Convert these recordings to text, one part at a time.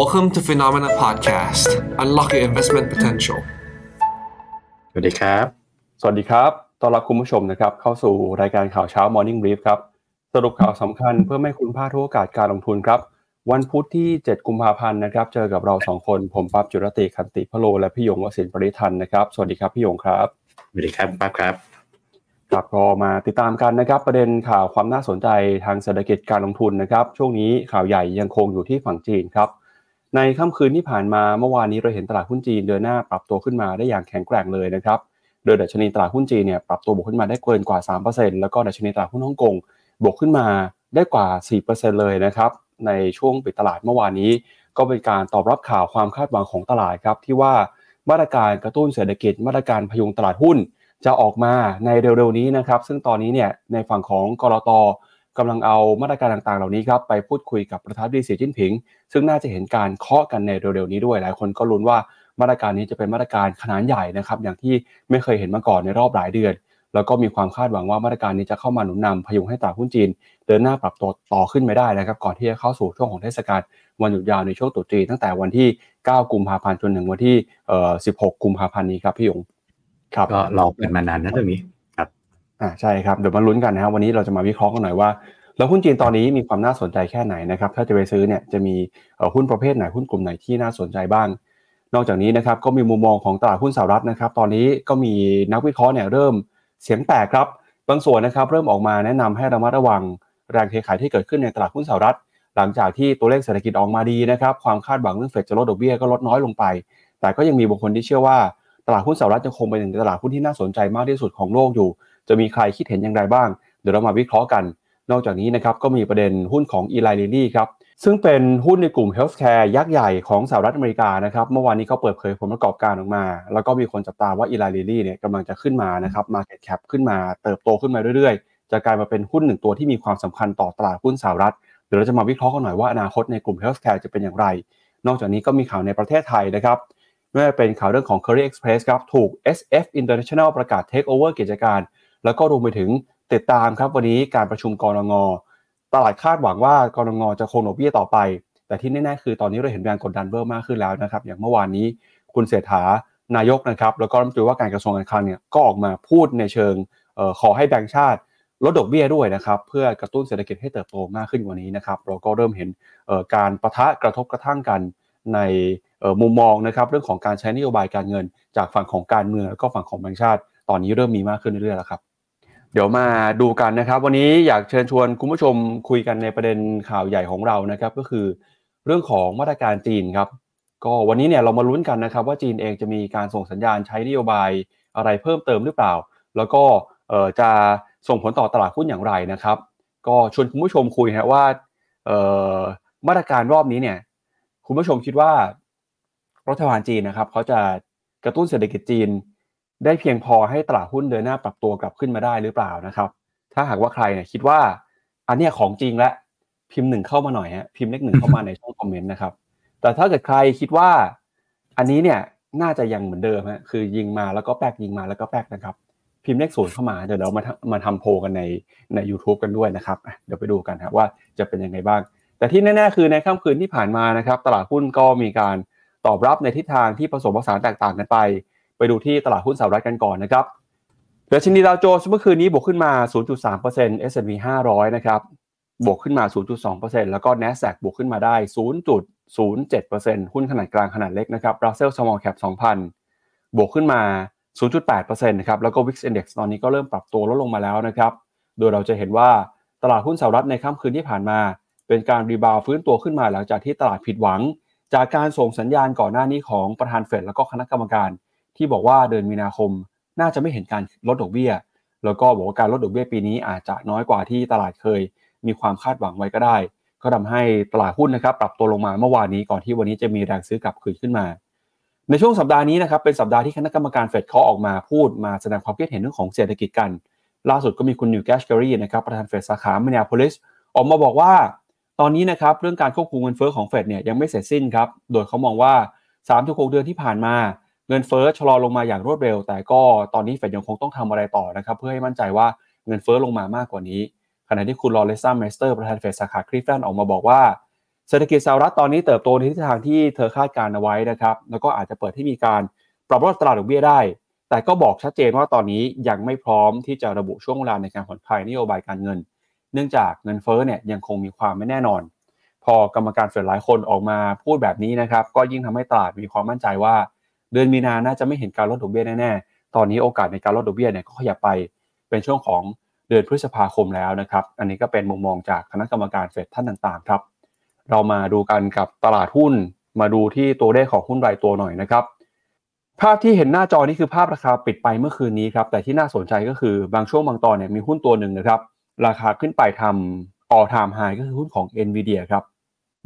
Welcome to Phenomena Podcast. Unlock your investment potential. สวัสดีครับ สวัสดีครับ ต้อนรับคุณผู้ชมนะครับ เข้าสู่รายการข่าวเช้า Morning Brief ครับ สรุปข่าวสำคัญเพื่อไม่ให้คุณพลาดทุกโอกาสการลงทุนครับ วันพุธที่ 7 กุมภาพันธ์นะครับ เจอกับเรา2คน ผมปั๊บจุรติคันติพะโล และพี่ยงวสินทร์ปริทันนะครับ สวัสดีครับพี่ยงครับ สวัสดีครับป้าครับครับก็มาติดตามกันนะครับประเด็นข่าวความน่าสนใจทางเศรษฐกิจการลงทุนนะครับ ช่วงนี้ข่าวใหญ่ยังคงอยู่ที่ฝั่งจีนครับ ในค่ำคืนที่ผ่านมาเมื่อวานนี้เราเห็นตลาดหุ้นจีนเดินหน้าปรับตัวขึ้นมาได้อย่างแข็งแกร่งเลยนะครับ โดยดัชนีตลาดหุ้นจีนเนี่ยปรับตัวบวกขึ้นมาได้เกินกว่า 3%แล้วก็ดัชนีตลาดหุ้นฮ่องกงบวกขึ้นมาได้กว่า 4%เลยนะครับ ในช่วงปิดตลาดเมื่อวานนี้ ก็เป็นการตอบรับข่าวความคาดหวังของตลาดครับที่ว่ามาตรการกระตุ้นเศรษฐกิจ มาตรการพยุงตลาดหุ้น จะออกมาในเร็วๆนี้นะครับ ซึ่งตอนนี้เนี่ยในฝั่งของกรอต กำลังเอามาตรการต่างๆ เหล่านี้ครับไปพูดคุยกับประธานดีสีจิ้นผิง ซึ่งน่าจะเห็นการเคาะกันในเร็วๆนี้ด้วยหลายคนก็ลุ้นว่ามาตรการนี้จะเป็นมาตรการขนาดใหญ่นะครับอย่างที่ไม่เคยเห็นมาก่อนในรอบหลายเดือน แล้วก็มีความคาดหวังว่ามาตรการนี้จะเข้ามาหนุนนำพยุงให้ตลาดหุ้นจีน เดินหน้าปรับตัวต่อขึ้นไม่ได้นะครับก่อนที่จะเข้าสู่ช่วงของเทศกาลวันหยุดยาวในช่วงตรุษจีตั้งแต่วันที่ 9 กุมภาพันธ์จนถึงวันที่ 16 กุมภาพันธ์นี้ครับพี่ยงครับก็รอกันมานานนะเรื่องนี้ อ่าใช่ครับเดี๋ยวมาลุ้นกันนะครับวันนี้เราจะมาวิเคราะห์กันหน่อยว่าแล้วหุ้นจีนตอนนี้มีความน่าสนใจแค่ไหนนะครับถ้าจะไปซื้อเนี่ยจะมีหุ้นประเภทไหนหุ้นกลุ่มไหนที่น่าสนใจบ้าง นอกจากนี้นะครับก็มีมุมมองของตลาดหุ้นสหรัฐนะครับ ตอนนี้ก็มีนักวิเคราะห์เนี่ยเริ่มเสียงแตกครับบางส่วนนะครับเริ่มออกมาแนะนำให้ระมัดระวังแรงเทขายที่เกิดขึ้นในตลาดหุ้นสหรัฐ หลังจากที่ตัวเลขเศรษฐกิจออกมาดีนะครับความคาดหวังเรื่องเฟดจะลดดอกเบี้ยก็ลดน้อยลงไป แต่ก็ยังมีบางคนที่เชื่อว่าตลาดหุ้นสหรัฐยังคงเป็นหนึ่งในตลาดหุ้นที่น่าสนใจมากที่สุดของโลกอยู่ จะมีใครคิดเห็นอย่างไรบ้าง เดี๋ยวเรามาวิเคราะห์กัน นอกจากนี้นะครับก็มีประเด็นหุ้นของ Eli Lilly ครับซึ่งเป็นหุ้นในกลุ่ม healthcare ยักษ์ใหญ่ของสหรัฐอเมริกานะครับเมื่อวานนี้เขาเปิดเผยผลประกอบการออกมา แล้วก็มีคนจับตาว่า Eli Lilly เนี่ยกำลังจะขึ้นมานะครับ market cap ขึ้นมาเติบโตขึ้นมาเรื่อยๆ จะกลายมาเป็นหุ้นหนึ่งตัวที่มีความสำคัญต่อตลาดหุ้นสหรัฐเดี๋ยวเราจะมาวิเคราะห์กันหน่อยว่าอนาคตในกลุ่ม healthcare จะเป็นอย่างไร นอกจากนี้ก็มีข่าวในประเทศไทยนะครับไม่ว่าเป็นข่าวเรื่องของ Curry Express ครับถูก SF International ประกาศ Take Over กิจการ แล้วก็รวมไปถึงติดตามครับวันนี้การประชุมกรงงตลาดคาดหวังว่ากรงงจะคงดอกเบี้ยต่อไป แต่ที่แน่ๆคือตอนนี้เราเห็นแรงกดดันเพิ่มมากขึ้นแล้วนะครับ อย่างเมื่อวานนี้คุณเศรษฐานายกนะครับ แล้วก็รัฐมนตรีว่าการกระทรวงการคลังเนี่ยก็ออกมาพูดในเชิงออขอให้แบงก์ชาติลดดอกเบี้ยด้วยนะครับ เพื่อกระตุ้นเศรษฐกิจให้เติบโตมากขึ้นกว่านี้นะครับ เราก็เริ่มเห็นออการประทะกระทบกระทั่งกันในออมุมมองนะครับ เรื่องของการใช้นโยบายการเงิน จากฝั่งของการเมืองแล้วก็ฝั่งของแบงก์ชาติ ตอนนี้เริ่มมีมากขึ้นเรื่อยๆแล้วครับ เดี๋ยวมาดูกันนะครับ วันนี้อยากเชิญชวนคุณผู้ชมคุยกันในประเด็นข่าวใหญ่ของเรานะครับ ก็คือเรื่องของมาตรการจีนครับ ก็วันนี้เนี่ยเรามาลุ้นกันนะครับ ว่าจีนเองจะมีการส่งสัญญาณใช้นโยบายอะไรเพิ่มเติมหรือเปล่า แล้วก็จะส่งผลต่อตลาดหุ้นอย่างไรนะครับ ก็ชวนคุณผู้ชมคุยนะว่ามาตรการรอบนี้เนี่ย คุณผู้ชมคิดว่ารัฐบาลจีนนะครับเขาจะกระตุ้นเศรษฐกิจจีน ได้เพียงพอให้ตลาดหุ้นเดินหน้าปรับตัวกลับขึ้นมาได้หรือเปล่านะครับ ถ้าหากว่าใครเนี่ยคิดว่า อันเนี้ยของจริงและพิมพ์หนึ่งเข้ามาหน่อยฮะพิมพ์เลขหนึ่งเข้ามาในช่องคอมเมนต์นะครับ แต่ถ้าเกิดใครคิดว่า อันนี้เนี่ยน่าจะยังเหมือนเดิมฮะคือยิงมาแล้วก็แป๊กยิงมาแล้วก็แป๊กนะครับ พิมพ์เลขศูนย์เข้ามาเดี๋ยวเรามาทำมาทำโพลกันในใน u t u b e กันด้วยนะครับเดี๋ยวไปดูกันครับว่าจะเป็นยังไงบ้าง แต่ที่แน่ๆคือในค่ำคืนที่ผ่านมานะครับ ตลาดหุ้นก็มีการตอบรับในทิศทางที่ผสมผสานแตกต่างกันไป ไปดูที่ตลาดหุ้นสหรัฐกันก่อนนะครับดัชนีดาวโจนส์เมื่อคืนนี้บวกขึ้นมา 0.3% S&P 500 นะครับ บวกขึ้นมา 0.2%แล้วก็ NASDAQ บวกขึ้นมาได้ 0.07%หุ้นขนาดกลางขนาดเล็กนะครับ Russell Small Cap 2,000 บวกขึ้นมา 0.8%นะครับ แล้วก็ Wix Index ตอนนี้ก็เริ่มปรับตัวลดลงมาแล้วนะครับ โดยเราจะเห็นว่าตลาดหุ้นสหรัฐในค่ำคืนที่ผ่านมา เป็นการรีบาวฟื้นตัวขึ้นมาหลังจากที่ตลาดผิดหวัง จากการส่งสัญญาณก่อนหน้านี้ของประธานเฟดแล้วก็คณะกรรมการ ที่บอกว่าเดือนมีนาคมน่าจะไม่เห็นการลดดอกเบี้ย แล้วก็บอกว่าการลดดอกเบี้ยปีนี้อาจจะน้อยกว่าที่ตลาดเคย มีความคาดหวังไว้ก็ได้ ก็ทำให้ตลาดหุ้นนะครับปรับตัวลงมาเมื่อวานนี้ก่อนที่วันนี้จะมีแรงซื้อกลับคืนขึ้นมา ในช่วงสัปดาห์นี้นะครับเป็นสัปดาห์ที่คณะกรรมการเฟดเขาออกมาพูดมาแสดงความคิดเห็นเรื่องของเศรษฐกิจกัน ล่าสุดก็มีคุณ Neel Kashkari นะครับประธานเฟดสาขามิน n โพลิสออกมาบอกว่า ตอนนี้นะครับเรื่องการควบคุมเงินเฟ้อของเฟดเนี่ยยังไม่เสร็จสิ้นครับโดยเขามองว่า 3-6 เดือนที่ผ่านมา เงินเฟ้อชะลอลงมาอย่างรวดเร็ว แต่ก็ตอนนี้เฟดยังคงต้องทำอะไรต่อนะครับ เพื่อให้มั่นใจว่าเงินเฟ้อลงมามากกว่านี้ ขณะที่คุณ Loretta Mester ประธานเฟดสาขาคลีฟแลนด์ออกมาบอกว่า เศรษฐกิจสหรัฐตอนนี้เติบโตในทิศทางที่เธอคาดการเอาไว้นะครับ แล้วก็อาจจะเปิดให้มีการปรับลดตลาดดอกเบี้ยได้ แต่ก็บอกชัดเจนว่าตอนนี้ยังไม่พร้อมที่จะระบุช่วงเวลาในการผ่อนคลายนโยบายการเงิน เนื่องจากเงินเฟ้อเนี่ยยังคงมีความไม่แน่นอน พอกรรมการเฟดหลายคนออกมาพูดแบบนี้นะครับ ก็ยิ่งทำให้ตลาดมีความมั่นใจว่า เดือนมีนาน่าจะไม่เห็นการลดดอกเบี้ยแน่ๆ ตอนนี้โอกาสในการลดดอกเบี้ยเนี่ยก็ขยับไปเป็นช่วงของเดือนพฤษภาคมแล้วนะครับ อันนี้ก็เป็นมุมมองจากคณะกรรมการเฟดท่านต่างๆครับ เรามาดูกันกับตลาดหุ้น มาดูที่ตัวเลขของหุ้นรายตัวหน่อยนะครับ ภาพที่เห็นหน้าจอนี้คือภาพราคาปิดไปเมื่อคืนนี้ครับ แต่ที่น่าสนใจก็คือบางช่วงบางตอนเนี่ยมีหุ้นตัวหนึ่งนะครับ ราคาขึ้นไปทำ all time high ก็คือหุ้นของ NVIDIA ครับ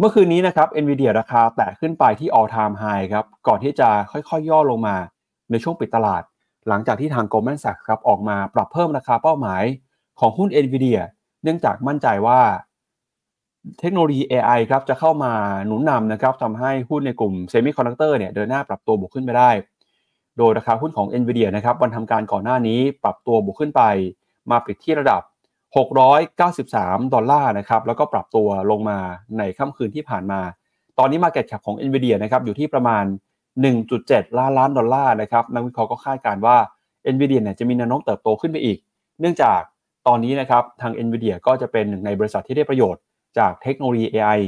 เมื่อคืนนี้นะครับ NVIDIA ราคาแตะขึ้นไปที่ all time high ครับ ก่อนที่จะค่อยๆ ย่อลงมาในช่วงปิดตลาด หลังจากที่ทาง Goldman Sachs ครับออกมาปรับเพิ่มราคาเป้าหมายของหุ้น NVIDIA เนื่องจากมั่นใจว่าเทคโนโลยี AI ครับจะเข้ามาหนุนนำนะครับทำให้หุ้นในกลุ่ม semiconductor เนี่ยเดินหน้าปรับตัวบวกขึ้นไปได้ โดยราคาหุ้นของ NVIDIA นะครับวันทำการก่อนหน้านี้ปรับตัวบวกขึ้นไป มาปิดที่ระดับ 693 ดอลลาร์นะครับแล้วก็ปรับตัวลงมาในค่ำคืนที่ผ่านมา ตอนนี้ Market Cap ของ NVIDIA นะครับอยู่ที่ประมาณ 1.7 ล้านล้านดอลลาร์นะครับนักวิเคราะห์ก็คาดการณ์ว่า NVIDIA เนี่ยจะมีแนวโน้มเติบโตขึ้นไปอีก เนื่องจากตอนนี้นะครับทาง NVIDIA ก็จะเป็นหนึ่งในบริษัทที่ได้ประโยชน์จากเทคโนโลยี AI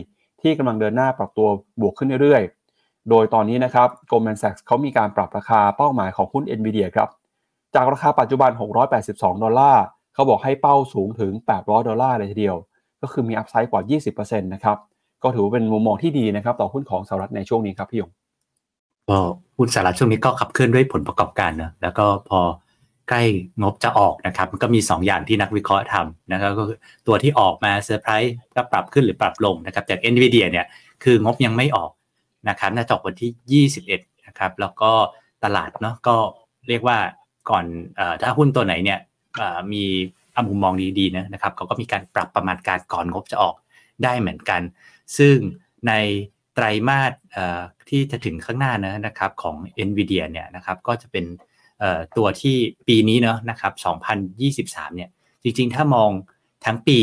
ที่กำลังเดินหน้าปรับตัวบวกขึ้นเรื่อยๆ โดยตอนนี้นะครับ Goldman Sachs เขามีการปรับราคาเป้าหมายของหุ้น NVIDIA ครับ จากราคาปัจจุบัน 682 ดอลลาร์ เขาบอกให้เป้าสูงถึง 800 ดอลลาร์เลยทีเดียว ก็คือมีอัพไซด์กว่า 20%นะครับ ก็ถือว่าเป็นมุมมองที่ดีนะครับต่อหุ้นของสหรัฐในช่วงนี้ครับพี่ยงก็หุ้นสหรัฐช่วงนี้ก็ขับเคลื่อนด้วยผลประกอบการนะแล้วก็พอใกล้งบจะออกนะครับมันก็มี 2 อย่างที่นักวิเคราะห์ทำนะครับก็คือตัวที่ออกมาเซอร์ไพรส์ก็ปรับขึ้นหรือปรับลงนะครับจาก NVIDIA เนี่ยคืองบยังไม่ออกนะครับน่าจะออกวันที่ 21 นะครับ แล้วก็ตลาดเนาะก็เรียกว่าก่อนอถ้าหุ้นตัวไหนเนี่ย มีมุมมองดีๆนะครับเขาก็มีการปรับประมาณการก่อนงบจะออกได้เหมือนกัน ซึ่งในไตรมาสที่จะถึงข้างหน้านะนะครับของ NVIDIA เนี่ยนะครับก็จะเป็นตัวที่ปีนี้เนาะนะครับ2023เนี่ยจริงๆ ถ้ามองทั้งปี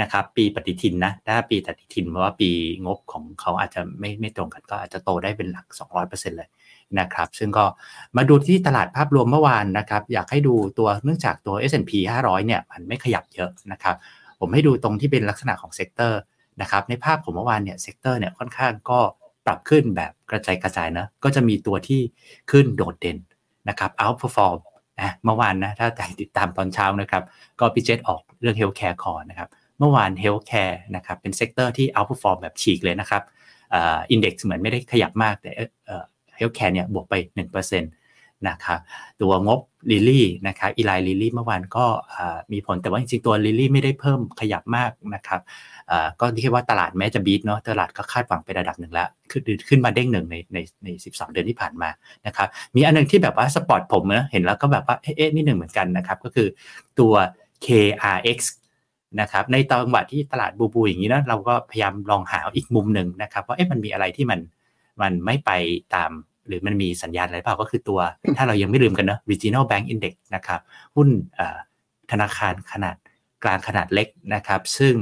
นะครับปีปฏิทินนะถ้าปีปฏิทินเพราะว่าปีงบของเขาอาจจะไม่ไม่ตรงกันก็อาจจะโตได้เป็นหลัก 200%เลย นะครับซึ่งก็มาดูที่ตลาดภาพรวมเมื่อวานนะครับอยากให้ดูตัวเนื่องจากตัว S&P 500 เนี่ยมันไม่ขยับเยอะนะครับผมให้ดูตรงที่เป็นลักษณะของ sector นะครับในภาพผมเมื่อวานเนี่ย sector เนี่ยค่อนข้างก็ปรับขึ้นแบบกระจายกระจายนะก็จะมีตัวที่ขึ้นโดดเด่นนะครับ outperform นะเมื่อวานนะถ้าติดตามตอนเช้านะครับก็พี่เจตออกเรื่อง healthcare คอนะครับเมื่อวาน healthcare นะครับเป็น sector ที่ outperform แบบฉีกเลยนะครับ index เหมือนไม่ได้ขยับมากแต่ healthcare เนี่ยบวกไป 1%นะครับตัวงบลิลี่นะครับอีไลลิลี่เมื่อวานก็มีผลแต่ว่าจริงๆตัวลิลี่ไม่ได้เพิ่มขยับมากนะครับก็เรียกว่าตลาดแม้จะ beat เนาะตลาดก็คาดหวังไประดับหนึ่งแล้ว ขึ้นขึ้นมาเด้งหนึ่งในในในสิบสองเดือนที่ผ่านมานะครับมีอันนึงที่แบบว่าสปอร์ตผมนะเห็นแล้วก็แบบว่าเอ๊ะนี่หนึ่งเหมือนกันนะครับก็คือตัว KRX นะครับในตอนจังหวะที่ตลาดบูบูอย่างนี้นะเราก็พยายามลองหาอีกมุมหนึ่งนะครับว่าเอ๊ะมันมีอะไรที่มันมันไม่ไปตาม หรือมันมีสัญญาณอะไรเปล่าก็คือตัว ถ้าเรายังไม่ลืมกันเนะ regional bank index นะครับ หุ้นธนาคารขนาดกลางขนาดเล็กนะครับ ซึ่ง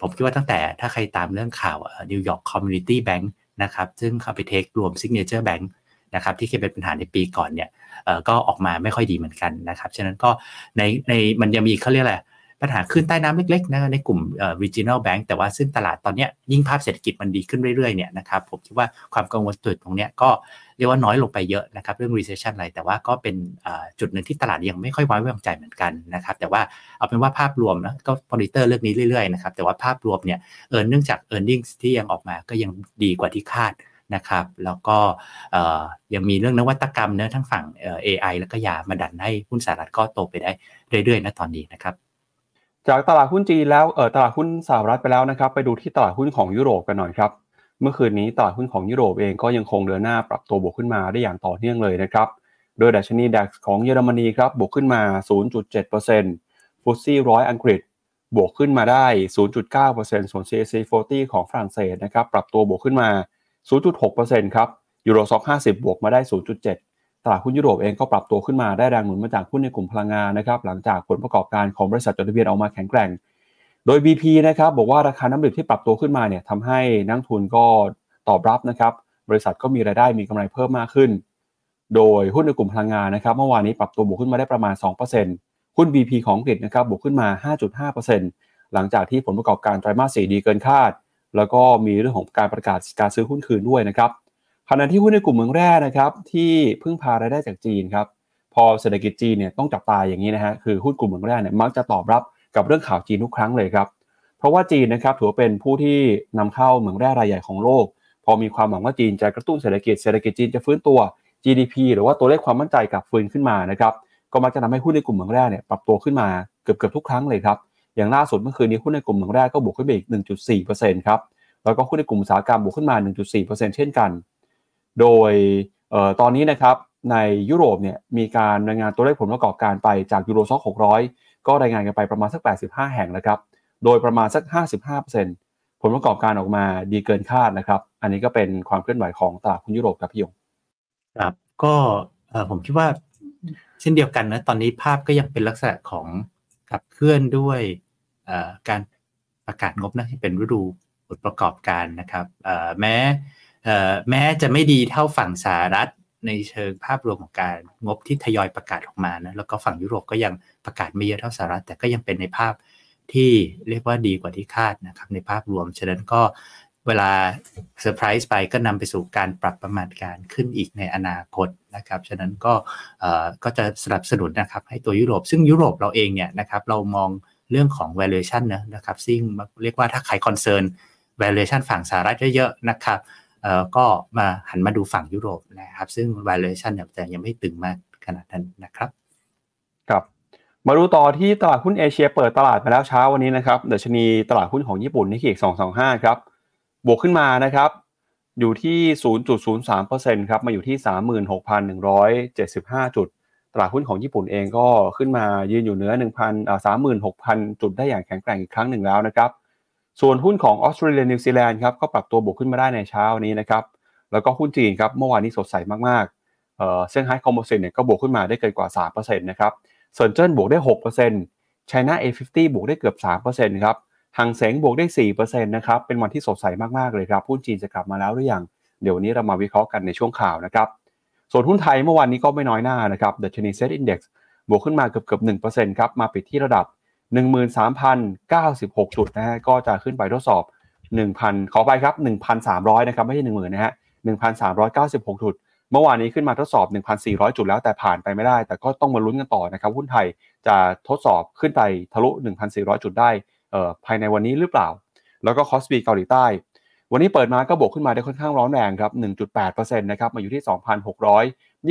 ผมคิดว่าตั้งแต่ถ้าใครตามเรื่องข่าว New York Community Bank นะครับ ซึ่งเข้าไป take รวม Signature Bank นะครับที่เคยเป็นปัญหาในปีก่อนเนี่ยก็ออกมาไม่ค่อยดีเหมือนกันนะครับ ฉะนั้นก็ในในมันยังมีเขาเรียกอะไร ปัญหาขึ้นใต้น้ำเล็กๆนะในกลุ่ม regional bank แต่ว่าซึ่งตลาดตอนนี้ยิ่งภาพเศรษฐกิจมันดีขึ้นเรื่อยๆเนี่ยนะครับผมคิดว่าความกังวลตัวตรงนี้ก็เรียกว่าน้อยลงไปเยอะนะครับเรื่อง recession อะไรแต่ว่าก็เป็นจุดหนึ่งที่ตลาดยังไม่ค่อยไว้วางใจเหมือนกันนะครับแต่ว่าเอาเป็นว่าภาพรวมนะก็มอนิเตอร์เรื่องนี้เรื่อยๆนะครับแต่ว่าภาพรวมเนี่ยเออเนื่องจาก e a r n i n g ที่ยังออกมาก็ยังดีกว่าที่คาดนะครับแล้วก็ยังมีเรื่องนวัตกรรมเนื้อทั้งฝั่ง AI แล้วก็ยามาดันให้หุ้นสหรัฐก็โตไปได้เรื่อยๆนะตอนนี้นะครับ จากตลาดหุ้นจีนแล้วเออตลาดหุ้นสหรัฐไปแล้วนะครับ ไปดูที่ตลาดหุ้นของยุโรปกันหน่อยครับ เมื่อคืนนี้ตลาดหุ้นของยุโรปเองก็ยังคงเดินหน้าปรับตัวบวกขึ้นมาได้อย่างต่อเนื่องเลยนะครับ โดยดัชนีดัคของเยอรมนีครับบวกขึ้นมา 0.7%ฟุตซี่ร้อยอังกฤษ บวกขึ้นมาได้ 0.9%ส่วน CAC 40 ของฝรั่งเศสนะครับปรับตัวบวกขึ้นมา 0.6%ครับยูโรซ็อก50 บวกมาได้ 0.7 ตลาดหุ้นยุโรปเองก็ปรับตัวขึ้นมาได้แรงหนุนมาจากหุ้นในกลุ่มพลังงานนะครับหลังจากผลประกอบการของบริษัทจดทะเบียนออกมาแข็งแกร่ง โดย BP นะครับบอกว่าราคาน้ำดื่มที่ปรับตัวขึ้นมาเนี่ยทำให้นักทุนก็ตอบรับนะครับบริษัทก็มีรายได้มีกำไรเพิ่มมากขึ้น โดยหุ้นในกลุ่มพลังงานนะครับเมื่อวานนี้ปรับตัวบวกขึ้นมาได้ประมาณ 2%หุ้น BP ของอังกฤษนะครับบวกขึ้นมา 5.5%หลังจากที่ผลประกอบการไตรมาส 4 ดีเกินคาด แล้วก็มีเรื่องของการประกาศการซื้อหุ้นคืนด้วยนะครับ ขณะที่หุ้นในกลุ่มเมืองแร่นะครับที่พึ่งพารายได้จากจีนครับพอเศรษฐกิจจีนเนี่ยต้องจับตาอย่างนี้นะฮะคือหุ้นกลุ่มเมืองแร่เนี่ยมักจะตอบรับกับเรื่องข่าวจีนทุกครั้งเลยครับเพราะว่าจีนนะครับถือเป็นผู้ที่นำเข้าเมืองแร่รายใหญ่ของโลก พอมีความหวังว่าจีนจะกระตุ้นเศรษฐกิจเศรษฐกิจจีนจะฟื้นตัว GDP หรือว่าตัวเลขความมั่นใจกลับฟื้นขึ้นมานะครับก็มักจะทำให้หุ้นในกลุ่มเมืองแร่เนี่ยปรับตัวขึ้นมาเกือบเกือบทุกครั้งเลยครับอย่างล่าสุดเมื่อคืนนี้หุ้นในกลุ่มเมืองแร่ก็บวกขึ้นไปอีก 1.4%ครับแล้วก็หุ้นในกลุ่มอุตสาหกรรมบวกขึ้นมา 1.4%เช่นกัน โดยออตอนนี้นะครับในยุโรปเนี่ยมีการรายงานตัวเลขผลประกอบการไปจากยูโรซ็อก600 ก็รายงานกันไปประมาณสัก 85 แห่งนะครับ โดยประมาณสัก 55%ผลประกอบการออกมาดีเกินคาดนะครับ อันนี้ก็เป็นความเคลื่อนไหวของตลาดหุ้นยุโรปครับพี่ยงครับ ก็ผมคิดว่าเช่นเดียวกันนะ ตอนนี้ภาพก็ยังเป็นลักษณะของขับเคลื่อนด้วยการประกาศงบนะที่เป็นฤดูผลประกอบการนะครับแม้ แม้จะไม่ดีเท่าฝั่งสหรัฐในเชิงภาพรวมของการงบที่ทยอยประกาศออกมานะแล้วก็ฝั่งยุโรปก็ยังประกาศไม่เยอะเท่าสหรัฐ แต่ก็ยังเป็นในภาพที่เรียกว่าดีกว่าที่คาดนะครับในภาพรวม ฉะนั้นก็เวลาเซอร์ไพรส์ไปก็นำไปสู่การปรับประมาณการขึ้นอีกในอนาคตนะครับ ฉะนั้นก็ก็จะสนับสนุนนะครับให้ตัวยุโรป ซึ่งยุโรปเราเองเนี่ยนะครับเรามองเรื่องของ valuation นะนะครับซึ่งเรียกว่าถ้าใคร concern valuation ฝั่งสหรัฐเยอะๆนะครับ ก็มาหันมาดูฝั่งยุโรปนะครับ ซึ่ง valuation เนี่ยจะยังไม่ตึงมากขนาดนั้นนะครับครับมาดูต่อที่ตลาดหุ้นเอเชียเปิดตลาดมาแล้วเช้าวันนี้นะครับเดชนีตลาดหุ้นของญี่ปุ่นนิกเกิ225 ครับ บวกขึ้นมานะครับ อยู่ที่ 0.03%ครับ มาอยู่ที่ 36,175 จุด ตลาดหุ้นของญี่ปุ่นเองก็ขึ้นมายืนอยู่เหนือ1,000อ่า36,000 จุดได้อย่างแข็งแกร่งอีกครั้งหนึ่งแล้วนะครับ ส่วนหุ้นของออสเตรเลียนิวซีแลนด์ครับก็ปรับตัวบวกขึ้นมาได้ในเช้านี้นะครับแล้วก็หุ้นจีนครับเมื่อวานนี้สดใสมากๆเอ่อเซี่ยงไฮ้ Composite เนี่ยก็บวกขึ้นมาได้เกินกว่า3%นะครับเซินเจิ้นบวกได้6% China A50 บวกได้เกือบ3%ครับหังเสงบวกได้4%นะครับเป็นวันที่สดใสมากๆเลยครับหุ้นจีนจะกลับมาแล้วหรือยังเดี๋ยววันนี้เรามาวิเคราะห์กันในช่วงข่าวนะครับส่วนหุ้นไทยเมื่อวานนี้ก็ไม่น้อยหน้านะครับดัชนีเซ็ตอินดี x บวกขึ้นมาเกือบเกือบ1%ครับมาปิดที่ระดับ 13,096 จุดนะฮะก็จะขึ้นไปทดสอบ 1,000 ขออภัยครับ 1,300 นะครับ ไม่ใช่ 10,000นะฮะ 1,396 จุด เมื่อวานนี้ขึ้นมาทดสอบ 1,400 จุดแล้วแต่ผ่านไปไม่ได้ แต่ก็ต้องมาลุ้นกันต่อนะครับหุ้นไทยจะทดสอบขึ้นไปทะลุ 1,400 จุดได้เอ่อภายในวันนี้หรือเปล่า แล้วก็ KOSPI เกาหลีใต้ วันนี้เปิดมาก็บวกขึ้นมาได้ค่อนข้างร้อนแรงครับ 1.8%นะครับมาอยู่ที่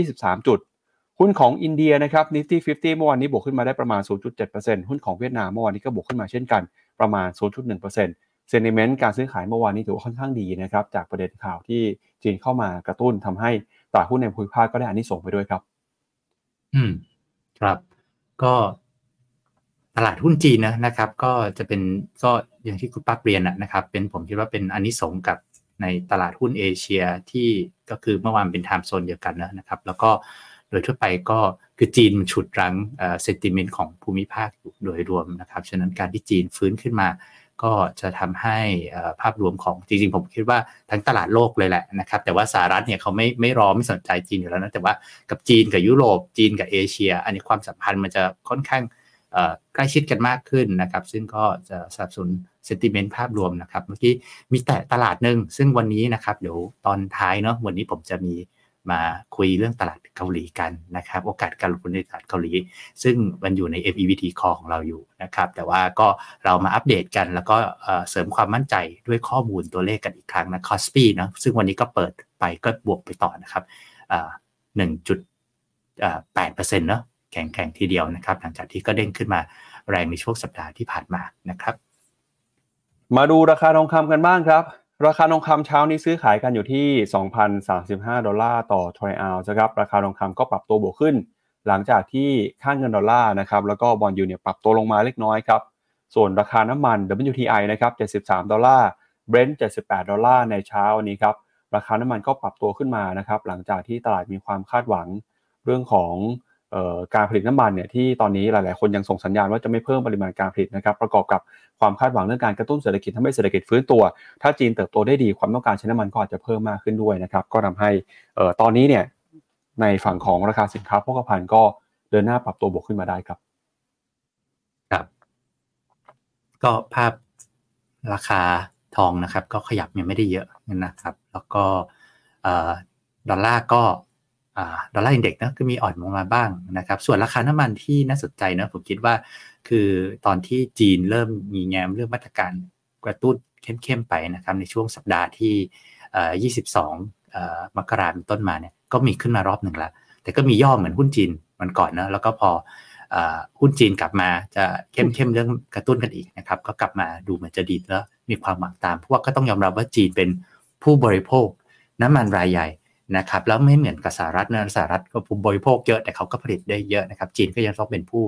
2,623 จุด หุ้นของอินเดียนะครับ Nifty 50เมื่อวานนี้บวกขึ้นมาได้ประมาณ 0.7%หุ้นของเวียดนามเมื่อวานนี้ก็บวกขึ้นมาเช่นกันประมาณ 0.1% sentiment การซื้อขายเมื่อวานนี้ถือว่าค่อนข้างดีนะครับจากประเด็นข่าวที่จีนเข้ามากระตุ้นทำให้ตลาดหุ้นในภูมิภาคก็ได้อานิสงส์ไปด้วยครับ อืม ครับ ก็ตลาดหุ้นจีนนะนะครับ ก็จะเป็นก็อย่างที่คุณปั๊บเรียนนะนะครับ เป็นผมคิดว่าเป็นอันนี้สงกับในตลาดหุ้นเอเชียที่ก็คือเมื่อวานเป็นไทม์โซนเดียวกันนะครับ แล้วก็ โดยทั่วไปก็คือจีนมันฉุดรั้งเซนติเมนต์ของภูมิภาคอยู่โดยรวมนะครับ ฉะนั้นการที่จีนฟื้นขึ้นมา ก็จะทำให้ภาพรวมของจริงๆ ผมคิดว่าทั้งตลาดโลกเลยแหละนะครับ แต่ว่าสหรัฐเนี่ยเขาไม่ไม่รอไม่สนใจจีนอยู่แล้วนะ แต่ว่ากับจีนกับยุโรปจีนกับเอเชีย อันนี้ความสัมพันธ์มันจะค่อนข้างใกล้ชิดกันมากขึ้นนะครับ ซึ่งก็จะสนับสนุนเซนติเมนต์ภาพรวมนะครับ เมื่อกี้มีแต่ตลาดหนึ่งซึ่งวันนี้นะครับเดี๋ยวตอนท้ายเนาะวันนี้ผมจะมี มาคุยเรื่องตลาดเกาหลีกันนะครับ โอกาสการลงทุนในตลาดเกาหลี ซึ่งมันอยู่ใน FEVT Call ของเราอยู่นะครับ แต่ว่าก็เรามาอัปเดตกันแล้วก็เอ่อเสริมความมั่นใจด้วยข้อมูลตัวเลขกันอีกครั้งนะ KOSPI นะซึ่งวันนี้ก็เปิดไปก็บวกไปต่อนะครับหนึ่งจุดแปดเปอร์เซ็นต์เนาะแข็งแข็งทีเดียวนะครับ หลังจากที่ก็เด้งขึ้นมาแรงในช่วงสัปดาห์ที่ผ่านมานะครับ มาดูราคาทองคำกันบ้างครับ ราคาทองคำเช้านี้ซื้อขายกันอยู่ที่ 2,035 ดอลลาร์ต่อทรอยออนซ์นะครับ ราคาทองคำก็ปรับตัวบวกขึ้น หลังจากที่ค่าเงินดอลลาร์นะครับ แล้วก็ bond yield เนี่ยปรับตัวลงมาเล็กน้อยครับ ส่วนราคาน้ำมัน WTI นะครับ 73 ดอลลาร์ Brent 78 ดอลลาร์ในเช้านี้ครับ ราคาน้ำมันก็ปรับตัวขึ้นมานะครับ หลังจากที่ตลาดมีความคาดหวังเรื่องของ การผลิตน้ำมันเนี่ยที่ตอนนี้หลาย ๆ คนยังส่งสัญญาณว่าจะไม่เพิ่มปริมาณการผลิตนะครับประกอบกับความคาดหวังเรื่องการกระตุ้นเศรษฐกิจทำให้เศรษฐกิจฟื้นตัว ถ้าจีนเติบโตได้ดีความต้องการใช้น้ำมันก็อาจจะเพิ่มมากขึ้นด้วยนะครับก็ทำให้ตอนนี้เนี่ยในฝั่งของราคาสินค้าโภคภัณฑ์ก็เดินหน้าปรับตัวบวกขึ้นมาได้ครับครับ ก็ภาพราคาทองนะครับ ก็ขยับยังไม่ได้เยอะนะครับ แล้วก็ดอลลาร์ก็ ดอลลาร์อินเด็กซ์นะก็มีอ่อนลงมาบ้างนะครับ ส่วนราคาน้ำมันที่น่าสนใจนะผมคิดว่า คือตอนที่จีนเริ่มมีแงมเรื่องมาตรการกระตุ้นเข้มๆไปนะครับในช่วงสัปดาห์ที่ 22 มกราคมต้นมาเนี่ยก็มีขึ้นมารอบหนึ่งแล้วแต่ก็มีย่อเหมือนหุ้นจีนมันก่อนนะแล้วก็พอหุ้นจีนกลับมาจะเข้มเข้มเรื่องกระตุ้นกันอีกนะครับ ก็กลับมาดูเหมือนจะดีแล้วมีความหวังตามเพราะว่าก็ต้องยอมรับว่าจีนเป็นผู้บริโภคน้ำมันรายใหญ่ นะครับแล้วไม่เหมือนกับสหรัฐนะสหรัฐก็ผู้บริโภคเยอะแต่เขาก็ผลิตได้เยอะนะครับ จีนก็ยังต้องเป็นผู้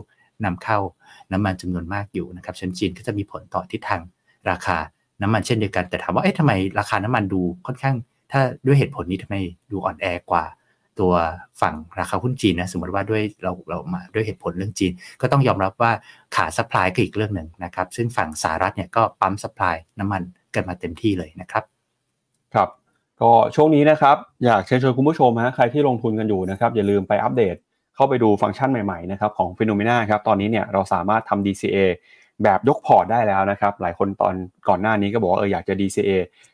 นำเข้าน้ำมันจำนวนมากอยู่นะครับฉันจีนก็จะมีผลต่อทิศทางราคาน้ำมันเช่นเดียวกัน แต่ถามว่าเอ๊ะทำไมราคาน้ำมันดูค่อนข้าง ถ้าด้วยเหตุผลนี้ทำไมดูอ่อนแอกว่า ตัวฝั่งราคาหุ้นจีนนะสมมติว่าด้วยเราเรามาด้วยเหตุผลเรื่องจีน ก็ต้องยอมรับว่าขาดสปายก็อีกเรื่องหนึ่งนะครับซึ่งฝั่งสหรัฐเนี่ยก็ปั๊มสปายน้ำมันกันมาเต็มที่เลยนะครับ ครับ ก็ช่วงนี้นะครับอยากเชิญชวนคุณผู้ชมฮะใครที่ลงทุนกันอยู่นะครับอย่าลืมไปอัปเดตเข้าไปดูฟังก์ชันใหม่ๆนะครับของ p h e n o m e n a ครับตอนนี้เนี่ยเราสามารถทำ DCA แบบยกพอร์ตได้แล้วนะครับหลายคนตอนก่อนหน้านี้ก็บอกว่าเอออยากจะ DCA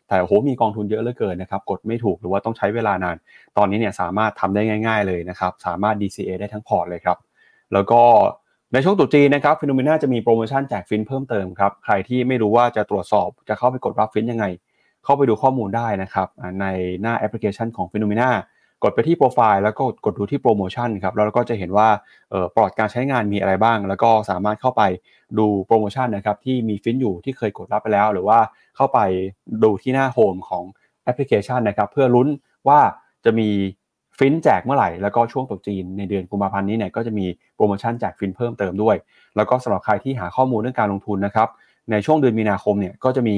แต่โอ้โหมีกองทุนเยอะเหลือเกินนะครับกดไม่ถูกหรือว่าต้องใช้เวลานาน ตอนนี้เนี่ยสามารถทำได้ง่าย ๆเลยนะครับสามารถ DCA ได้ทั้งพอร์ตเลยครับแล้วก็ในช่วงตรุษจีนนะครับ FINNOMENA จะมีโปรโมชั่นแจกฟินเพิ่มเติมครับใครที่ไม่รู้ว่าจะตรวจสอบจะเข้าไปกดรับฟินยังไง เข้าไปดูข้อมูลได้นะครับในหน้าแอปพลิเคชันของ FINNOMENA กดไปที่โปรไฟล์แล้วก็กดดูที่โปรโมชั่นครับแล้วก็จะเห็นว่าโค้ดการใช้งานมีอะไรบ้าง แล้วก็สามารถเข้าไปดูโปรโมชั่นนะครับที่มีฟินอยู่ที่เคยกดรับไปแล้ว หรือว่าเข้าไปดูที่หน้า home ของแอปพลิเคชันนะครับเพื่อลุ้นว่าจะมีฟินแจกเมื่อไหร่ แล้วก็ช่วงตรุษจีนในเดือนกุมภาพันธ์นี้เนี่ยก็จะมีโปรโมชั่นแจกฟินเพิ่มเติมด้วย แล้วก็สำหรับใครที่หาข้อมูลเรื่องการลงทุนนะครับ ในช่วงเดือนมีนาคมเนี่ยก็จะมี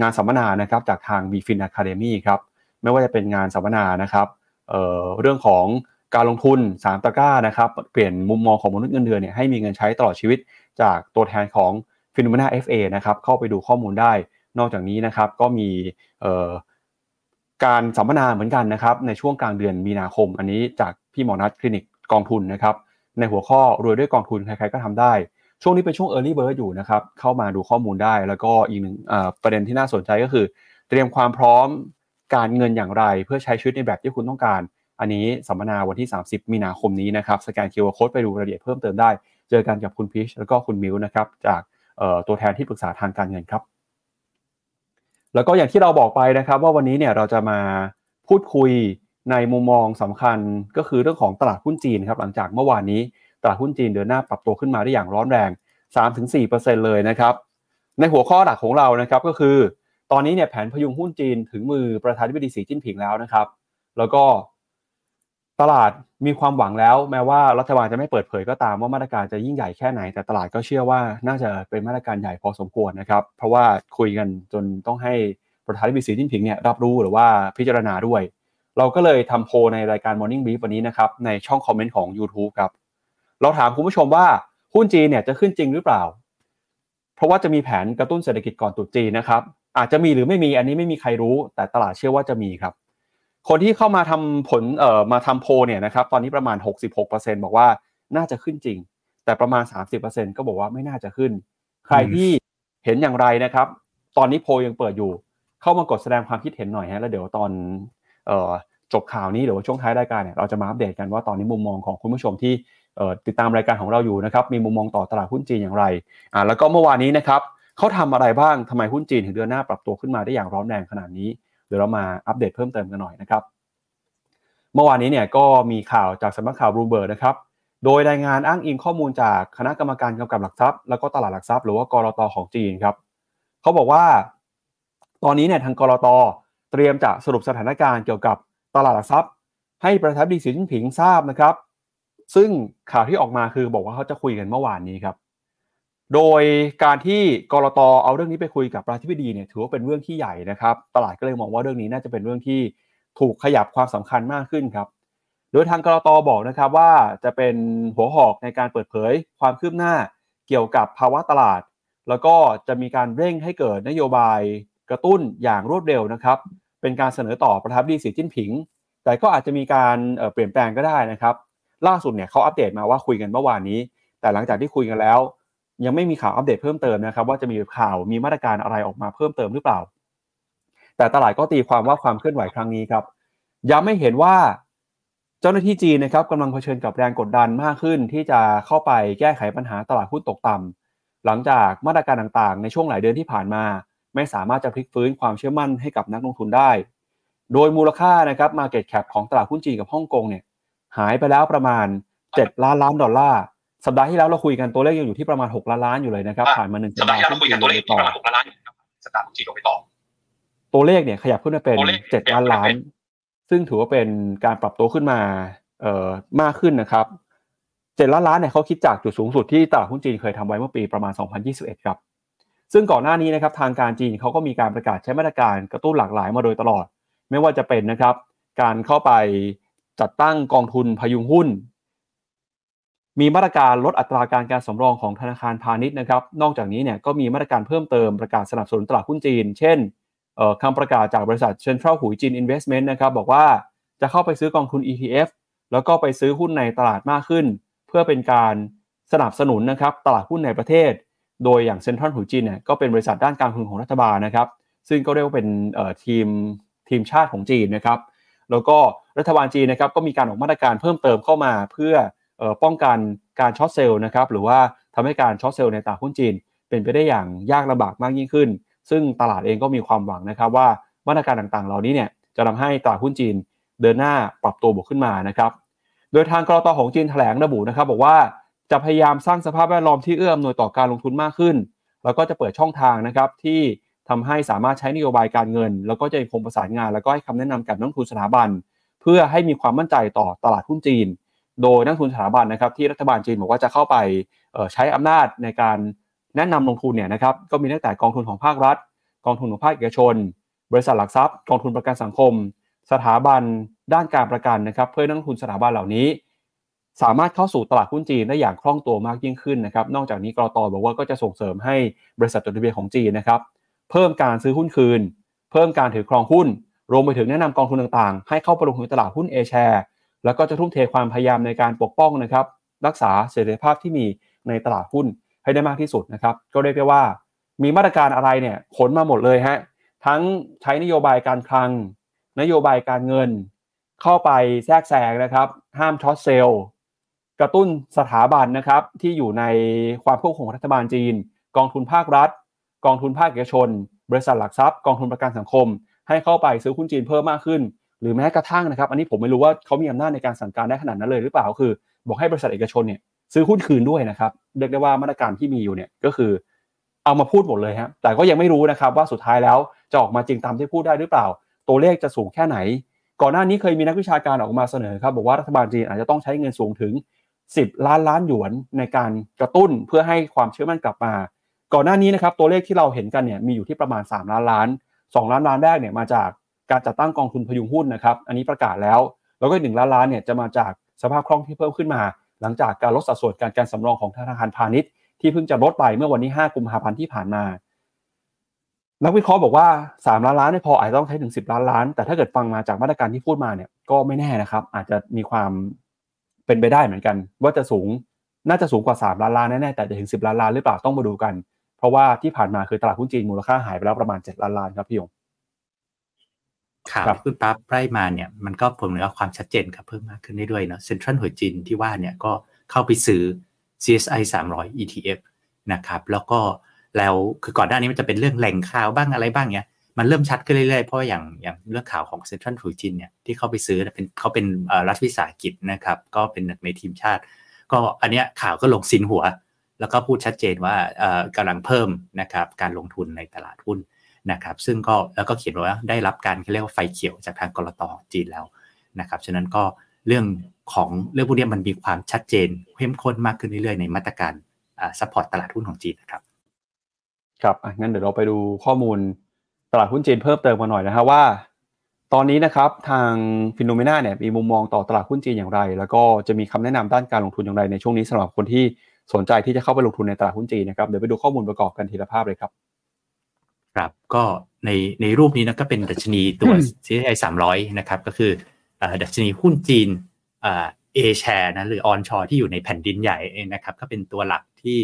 งานสัมมนานะครับจากทาง b f i n Academy ครับไม่ว่าจะเป็นงานสัมมนานะครับเเรื่องของการลงทุน 3 ตะกร้านะครับเปลี่ยนมุมมองของมนุษย์เงินเดือนเนี่ยให้มีเงินใช้ตลอดชีวิต จากตัวแทนของ p h e n o m e n a FA นะครับเข้าไปดูข้อมูลได้ นอกจากนี้นะครับก็มีการสัมมนาเหมือนกันนะครับในช่วงกลางเดือนมีนาคม อันนี้จากพี่หมอนัทคลินิกกองทุนนะครับในหัวข้อรวยด้วยกองทุนใครๆก็ทำได้ ช่วงนี้เป็นช่วง Early Bird อยู่นะครับ เข้ามาดูข้อมูลได้ แล้วก็อีกหนึ่งประเด็นที่น่าสนใจก็คือ เตรียมความพร้อมการเงินอย่างไร เพื่อใช้ชีวิตในแบบที่คุณต้องการ อันนี้สัมมนาวันที่ 30 มีนาคมนี้นะครับ สแกน QR Code ไปดูรายละเอียดเพิ่มเติมได้ เจอกันกับคุณพิชแล้วก็คุณมิวนะครับ จากตัวแทนที่ปรึกษาทางการเงินครับ แล้วก็อย่างที่เราบอกไปนะครับ ว่าวันนี้เนี่ยเราจะมาพูดคุยในมุมมองสำคัญก็คือเรื่องของตลาดหุ้นจีนครับหลังจากเมื่อวานนี้ ตลาดหุ้นจีนเดินหน้าปรับตัวขึ้นมาได้อย่างร้อนแรง 3-4%เลยนะครับในหัวข้อหลักของเรานะครับก็คือ ตอนนี้เนี่ยแผนพยุงหุ้นจีนถึงมือประธานาธิบดีสีจิ้นผิงแล้วนะครับ แล้วก็ตลาดมีความหวังแล้ว แม้ว่ารัฐบาลจะไม่เปิดเผยก็ตามว่ามาตรการจะยิ่งใหญ่แค่ไหน แต่ตลาดก็เชื่อว่าน่าจะเป็นมาตรการใหญ่พอสมควรนะครับ เพราะว่าคุยกันจนต้องให้ประธานาธิบดีสีจิ้นผิงเนี่ยรับรู้หรือว่าพิจารณาด้วย เราก็เลยทำโพในรายการ Morning Brief วันนี้นะครับในช่องคอมเมนต์ของ YouTube ครับ เราถามคุณผู้ชมว่าหุ้นจีนเนี่ยจะขึ้นจริงหรือเปล่า เพราะว่าจะมีแผนกระตุ้นเศรษฐกิจก่อนตรุษจีนนะครับ อาจจะมีหรือไม่มีอันนี้ไม่มีใครรู้ แต่ตลาดเชื่อว่าจะมีครับ คนที่เข้ามาทำผลเอ่อมาทำโพเนี่ยนะครับตอนนี้ประมาณ 66%บอกว่าน่าจะขึ้นจริง แต่ประมาณ 30%ก็บอกว่าไม่น่าจะขึ้น ใครที่เห็นอย่างไรนะครับ ตอนนี้โพยังเปิดอยู่ เข้ามากดแสดงความคิดเห็นหน่อยฮะแล้วเดี๋ยวตอนเอ่อจบข่าวนี้หรือว่าช่วงท้ายรายการเนี่ยเราจะมาอัปเดตกันว่าตอนนี้มุมมองของคุณผู้ชมที่ ติดตามรายการของเราอยู่นะครับมีมุมมองต่อตลาดหุ้นจีนอย่างไรอ่าแล้วก็เมื่อวานนี้นะครับเขาทำอะไรบ้างทำไมหุ้นจีนถึงเดือนหน้าปรับตัวขึ้นมาได้อย่างร้อนแรงขนาดนี้เดี๋ยวเรามาอัปเดตเพิ่มเติมกันหน่อยนะครับ เมื่อวานนี้เนี่ยก็มีข่าวจากสำนักข่าวรูเบิร์ดนะครับโดยรายงานอ้างอิงข้อมูลจากคณะกรรมการกำกับหลักทรัพย์ แล้วก็ตลาดหลักทรัพย์หรือว่ากรอตของจีนครับเขาบอกว่า ตอนนี้เนี่ยทางกรอตเตรียมจะสรุปสถานการณ์เกี่ยวกับตลาดหลักทรัพย์ ให้ประธานดีสีจิ้นผิงทราบนะครับ ซึ่งข่าวที่ออกมาคือบอกว่าเขาจะคุยกันเมื่อวานนี้ครับ โดยการที่กรตเอาเรื่องนี้ไปคุยกับประธานาธิบดีเนี่ยถือว่าเป็นเรื่องที่ใหญ่นะครับ ตลาดก็เลยมองว่าเรื่องนี้น่าจะเป็นเรื่องที่ถูกขยับความสำคัญมากขึ้นครับ โดยทางกรตบอกนะครับว่าจะเป็นหัวหอกในการเปิดเผยความคืบหน้าเกี่ยวกับภาวะตลาด แล้วก็จะมีการเร่งให้เกิดนโยบายกระตุ้นอย่างรวดเร็วนะครับ เป็นการเสนอต่อประธานาธิบดีสีจิ้นผิง แต่ก็อาจจะมีการเปลี่ยนแปลงก็ได้นะครับ ล่าสุดเนี่ยเขาอัปเดตมาว่าคุยกันเมื่อวานนี้ แต่หลังจากที่คุยกันแล้ว ยังไม่มีข่าวอัปเดตเพิ่มเติมนะครับว่าจะมีข่าวมีมาตรการอะไรออกมาเพิ่มเติมหรือเปล่า แต่ตลาดก็ตีความว่าความเคลื่อนไหวครั้งนี้ครับย้ำไม่เห็นว่าเจ้าหน้าที่จีนนะครับกำลังเผชิญกับแรงกดดันมากขึ้น ที่จะเข้าไปแก้ไขปัญหาตลาดหุ้นตกต่ำหลังจากมาตรการต่างๆ ในช่วงหลายเดือนที่ผ่านมา ไม่สามารถจะพลิกฟื้นความเชื่อมั่นให้กับนักลงทุนได้ โดยมูลค่านะครับ Market Cap ของตลาดหุ้นจีนกับฮ่องกงเนี่ย หายไปแล้วประมาณ 7 ล้านล้านดอลลาร์สัปดาห์ที่แล้วเราคุยกันตัวเลขยังอยู่ที่ประมาณ 6 ล้านล้านอยู่เลยนะครับผ่านมาหนึ่งสัปดาห์ที่คุยกันตัวเลขที่ประมาณ6ล้านล้านสัปดาห์ที่ลงไปต่อ ตัวเลขเนี่ยขยับขึ้นมาเป็น 7 ล้านล้าน ซึ่งถือว่าเป็นการปรับตัวขึ้นมาเอ่อมากขึ้นนะครับเจ็ดล้านล้านเนี่ยเขาคิดจากจุดสูงสุดที่ตลาดหุ้นจีนเคยทำไว้เมื่อปีประมาณ 2021 ครับ ซึ่งก่อนหน้านี้นะครับทางการจีนเขาก็มีการประกาศใช้มาตรการกระตุ้นหลากหลายมาโดยตลอด ไม่ว่าจะเป็นนะครับ การเข้าไป จัดตั้งกองทุนพยุงหุ้น มีมาตรการลดอัตราการการสำรองของธนาคารพาณิชย์นะครับ นอกจากนี้เนี่ยก็มีมาตรการเพิ่มเติมประกาศสนับสนุนตลาดหุ้นจีน เช่นคำประกาศจากบริษัท Central Huijin Investment นะครับบอกว่าจะเข้าไปซื้อกองทุน ETF แล้วก็ไปซื้อหุ้นในตลาดมากขึ้น เพื่อเป็นการสนับสนุนนะครับตลาดหุ้นในประเทศ โดยอย่าง Central Huijin เนี่ยก็เป็นบริษัทด้านการลงทุนของรัฐบาลนะครับ ซึ่งก็เรียกว่าเป็นทีมทีมชาติของจีนนะครับ แล้วก็ รัฐบาลจีนนะครับก็มีการออกมาตรการเพิ่มเติมเข้ามาเพื่อป้องกันการ short sell นะครับหรือว่าทำให้การ short sell ในตลาดหุ้นจีน เป็นไปได้อย่างยากลำบากมากยิ่งขึ้น ซึ่งตลาดเองก็มีความหวังนะครับว่ามาตรการต่างๆ เหล่านี้เนี่ยจะทำให้ตลาดหุ้นจีนเดินหน้าปรับตัวบวกขึ้นมานะครับโดยทางกรตของจีนแถลงระบุนะครับบอกว่าจะพยายามสร้างสภาพแวดล้อมที่เอื้ออำนวยต่อการลงทุนมากขึ้น แล้วก็จะเปิดช่องทางนะครับที่ทำให้สามารถใช้นโยบายการเงิน แล้วก็จะคงประสานงาน แล้วก็ให้คำแนะนำกับนักทุนสถาบัน เพื่อให้มีความมั่นใจต่อตลาดหุ้นจีน โดยนักทุนสถาบันนะครับที่รัฐบาลจีนบอกว่าจะเข้าไปใช้อำนาจในการแนะนำลงทุนเนี่ยนะครับก็มีตั้งแต่กองทุนของภาครัฐ กองทุนของภาคเอกชน บริษัทหลักทรัพย์ กองทุนประกันสังคม สถาบันด้านการประกันนะครับ เพื่อนักทุนสถาบันเหล่านี้ สามารถเข้าสู่ตลาดหุ้นจีนได้อย่างคล่องตัวมากยิ่งขึ้นนะครับ นอกจากนี้กรอตบอกว่าก็จะส่งเสริมให้บริษัทจดทะเบียนของจีนนะครับ เพิ่มการซื้อหุ้นคืน เพิ่มการถือครองหุ้น รวมไปถึงแนะนำกองทุนต่างๆ ให้เข้าไปลงทุนตลาดหุ้นเอแชร์แล้วก็จะทุ่มเทความพยายามในการปกป้องนะครับรักษาเสรีภาพที่มีในตลาดหุ้นให้ได้มากที่สุดนะครับก็เรียกได้ว่ามีมาตรการอะไรเนี่ยขนมาหมดเลยฮะทั้งใช้นโยบายการคลัง นโยบายการเงิน เข้าไปแทรกแซงนะครับ ห้ามช็อตเซลล์กระตุ้นสถาบันนะครับที่อยู่ในความควบคุมของรัฐบาลจีน กองทุนภาครัฐ กองทุนภาคเอกชน บริษัทหลักทรัพย์ กองทุนประกันสังคม ให้เข้าไปซื้อหุ้นจีนเพิ่มมากขึ้น หรือแม้กระทั่งนะครับ อันนี้ผมไม่รู้ว่าเขามีอำนาจในการสั่งการได้ขนาดนั้นเลยหรือเปล่าคือ บอกให้บริษัทเอกชนเนี่ยซื้อหุ้นคืนด้วยนะครับเรียกได้ว่ามาตรการที่มีอยู่เนี่ยก็คือ เอามาพูดหมดเลยครับแต่ก็ยังไม่รู้นะครับว่าสุดท้ายแล้วจะออกมาจริงตามที่พูดได้หรือเปล่า ตัวเลขจะสูงแค่ไหน ก่อนหน้านี้เคยมีนักวิชาการออกมาเสนอครับบอกว่ารัฐบาลจีนอาจจะต้องใช้เงินสูงถึง 10 ล้านล้านหยวนในการกระตุ้นเพื่อให้ความเชื่อมั่นกลับมา ก่อนหน้านี้นะครับตัวเลขที่เราเห็นกันเนี่ยมีอยู่ที่ประมาณ 3 ล้านล้าน 2 ล้านล้านแรกเนี่ยมาจากการจัดตั้งกองทุนพยุงหุ้นนะครับ อันนี้ประกาศแล้ว แล้วก็หนึ่งล้านล้านเนี่ยจะมาจากสภาพคล่องที่เพิ่มขึ้นมา หลังจากการลดสัดส่วนการการสำรองของธนาคารพาณิชย์ที่เพิ่งจะลดไปเมื่อวันที่5กุมภาพันธ์ที่ผ่านมานักวิเคราะห์บอกว่า 3 ล้านล้านไม่พออาจจะต้องใช้ถึง 10 ล้านล้าน แต่ถ้าเกิดฟังมาจากมาตรการที่พูดมาเนี่ยก็ไม่แน่นะครับ อาจจะมีความเป็นไปได้เหมือนกัน ว่าจะสูงน่าจะสูงกว่า 3 ล้านล้านแน่ๆแต่จะถึง 10 ล้านล้านหรือเปล่าต้องมาดูกันเราะว่าที่ผ่านมาคือตลาดหุ้นจีนมูลค่าหายไปแล้วประมาณ 7 ล้านล้านครับพี่ยงข่าวที่คุณปั๊บไล่มาเนี่ยมันก็ผมว่าความชัดเจนครับเพิ่มมากขึ้นได้ด้วยเนาะเซ็นทรัลหัวจินที่ว่าเนี่ยก็เข้าไปซื้อ CSI 300 ETF นะครับแล้วก็แล้วคือก่อนหน้านี้มันจะเป็นเรื่องแหล่งข่าวบ้างอะไรบ้างเนี่ยมันเริ่มชัดขึ้นเรื่อยๆ เพราะอย่างอย่างเรื่องข่าวของเซ็นทรัลทูจินเนี่ยที่เขาไปซื้อเป็นเขาเป็นรัฐวิสาหกิจนะครับก็เป็นหนึ่งในทีมชาติ ก็อันเนี้ยข่าวก็ลงซินหัว แล้วก็พูดชัดเจนว่ากำลังเพิ่มนะครับการลงทุนในตลาดหุ้นนะครับซึ่งก็แล้วก็เขียนว่าได้รับการเรียกว่าไฟเขียวจากทางก.ล.ต.จีนแล้วนะครับฉะนั้นก็เรื่องของเรื่องพวกนี้มันมีความชัดเจนเข้มข้นมากขึ้นเรื่อยๆในมาตรการ support ตลาดหุ้นของจีนนะครับครับงั้นเดี๋ยวเราไปดูข้อมูลตลาดหุ้นจีนเพิ่มเติมกันหน่อยนะฮะว่า ตอนนี้นะครับทางฟิโนเมนาเนี่ยมีมุมมองต่อตลาดหุ้นจีนอย่างไร แล้วก็จะมีคำแนะนำด้านการลงทุนอย่างไรในช่วงนี้สำหรับคนที่ สนใจที่จะเข้าไปลงทุนในตลาดหุ้นจีนนะครับเดี๋ยวไปดูข้อมูลประกอบกันทีละภาพเลยครับครับก็ในในรูปนี้นะก็เป็นดัชนีตัว CSI 300 นะครับ ก็คือเอ่อดัชนีหุ้นจีนเอ่อ A share นะหรือ on shore ที่อยู่ในแผ่นดินใหญ่นะครับ ก็เป็นตัวหลักที่